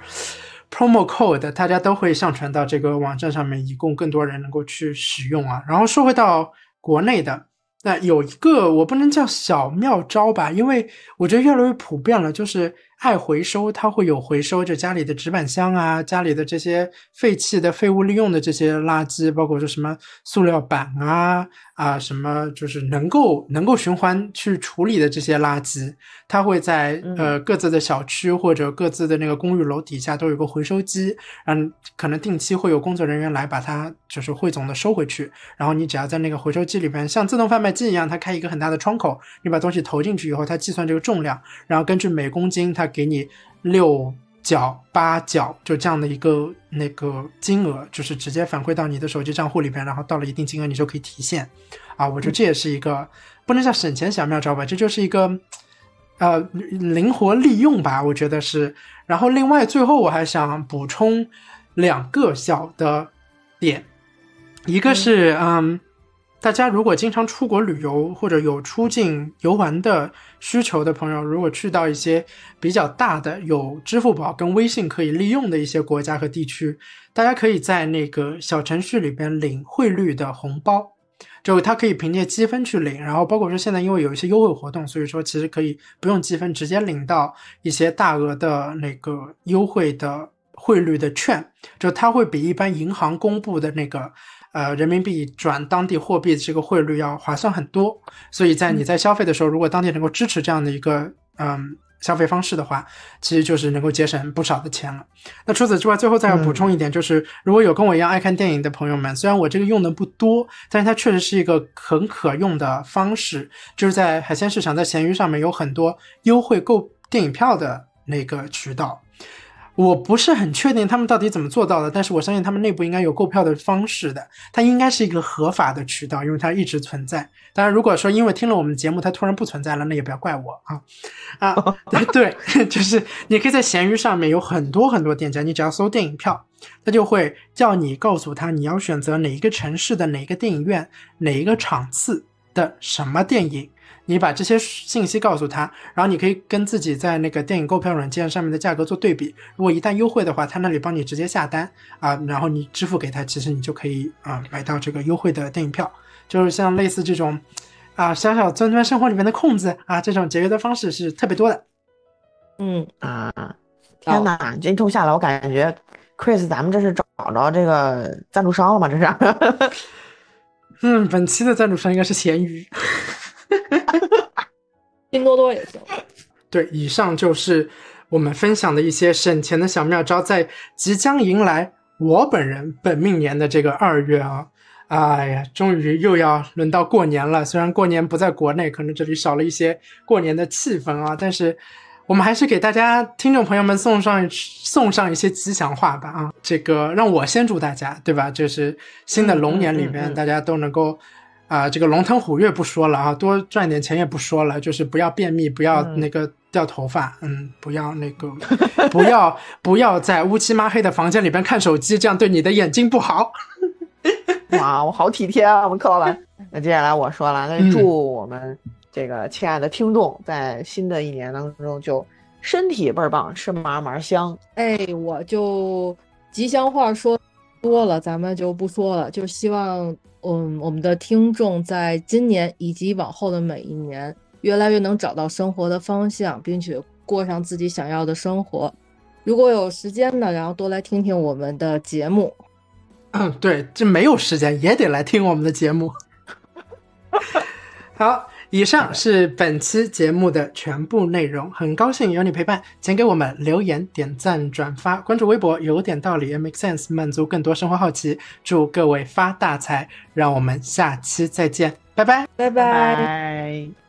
，promo code，大家都会上传到这个网站上面，以供更多人能够去使用啊。然后说回到国内的。那有一个我不能叫小妙招吧，因为我觉得越来越普遍了，就是爱回收，它会有回收，就家里的纸板箱啊，家里的这些废弃的废物利用的这些垃圾，包括说什么塑料板啊啊，什么就是能够能够循环去处理的这些垃圾，它会在呃各自的小区或者各自的那个公寓楼底下都有个回收机，嗯，可能定期会有工作人员来把它就是汇总的收回去，然后你只要在那个回收机里边，像自动贩卖。机一样，它开一个很大的窗口，你把东西投进去以后，它计算这个重量，然后根据每公斤，它给你六角、八角，就这样的一个那个金额，就是直接反馈到你的手机账户里边，然后到了一定金额，你就可以提现。啊，我觉得这也是一个不能叫省钱小妙招吧，这就是一个呃灵活利用吧，我觉得是。然后另外最后我还想补充两个小的点，一个是嗯。大家如果经常出国旅游或者有出境游玩的需求的朋友，如果去到一些比较大的有支付宝跟微信可以利用的一些国家和地区，大家可以在那个小程序里边领汇率的红包，就它可以凭借积分去领。然后包括说现在因为有一些优惠活动，所以说其实可以不用积分直接领到一些大额的那个优惠的汇率的券，就它会比一般银行公布的那个。呃，人民币转当地货币这个汇率要划算很多，所以在你在消费的时候，如果当地能够支持这样的一个嗯消费方式的话，其实就是能够节省不少的钱了。那除此之外，最后再要补充一点，就是如果有跟我一样爱看电影的朋友们，虽然我这个用的不多，但是它确实是一个很可用的方式，就是在海鲜市场，在闲鱼上面有很多优惠购电影票的那个渠道。我不是很确定他们到底怎么做到的，但是我相信他们内部应该有购票的方式的，它应该是一个合法的渠道，因为它一直存在。当然，如果说因为听了我们节目它突然不存在了，那也不要怪我啊啊！对，就是你可以在闲鱼上面有很多很多店家，你只要搜电影票，他就会叫你告诉他你要选择哪一个城市的哪一个电影院哪一个场次的什么电影。你把这些信息告诉他，然后你可以跟自己在那个电影购票软件上面的价格做对比。如果一旦优惠的话，他那里帮你直接下单啊，然后你支付给他，其实你就可以啊买到这个优惠的电影票。就是像类似这种啊小小钻钻生活里面的空子啊，这种节约的方式是特别多的。嗯啊，天哪，这一通下来，我感觉 Chris，咱们这是找着这个赞助商了吗？这是？嗯，本期的赞助商应该是咸鱼。拼多多也行。对，以上就是我们分享的一些省钱的小妙招，在即将迎来我本人本命年的这个二月啊，哎呀，终于又要轮到过年了。虽然过年不在国内，可能这里少了一些过年的气氛啊，但是我们还是给大家听众朋友们送上送上一些吉祥话吧啊！这个让我先祝大家，对吧？就是新的龙年里面，大家都能够。啊，这个龙腾虎跃不说了啊，多赚点钱也不说了，就是不要便秘，不要那个掉头发，嗯，不要那个，不要不要在乌漆抹黑的房间里边看手机，这样对你的眼睛不好。哇，我好体贴啊，我们柯老板。那接下来我说了，那祝我们这个亲爱的听众在新的一年当中就身体倍儿棒，吃嘛嘛香。哎，我就吉祥话说多了，咱们就不说了，就希望。嗯，我们的听众在今年以及往后的每一年，越来越能找到生活的方向，并且过上自己想要的生活。如果有时间呢，然后多来听听我们的节目。嗯，对，这没有时间也得来听我们的节目。好，以上是本期节目的全部内容。很高兴有你陪伴，请给我们留言、点赞、转发、关注微博，有点道理也 make sense，满足更多生活好奇。祝各位发大财！让我们下期再见，拜拜，拜拜拜。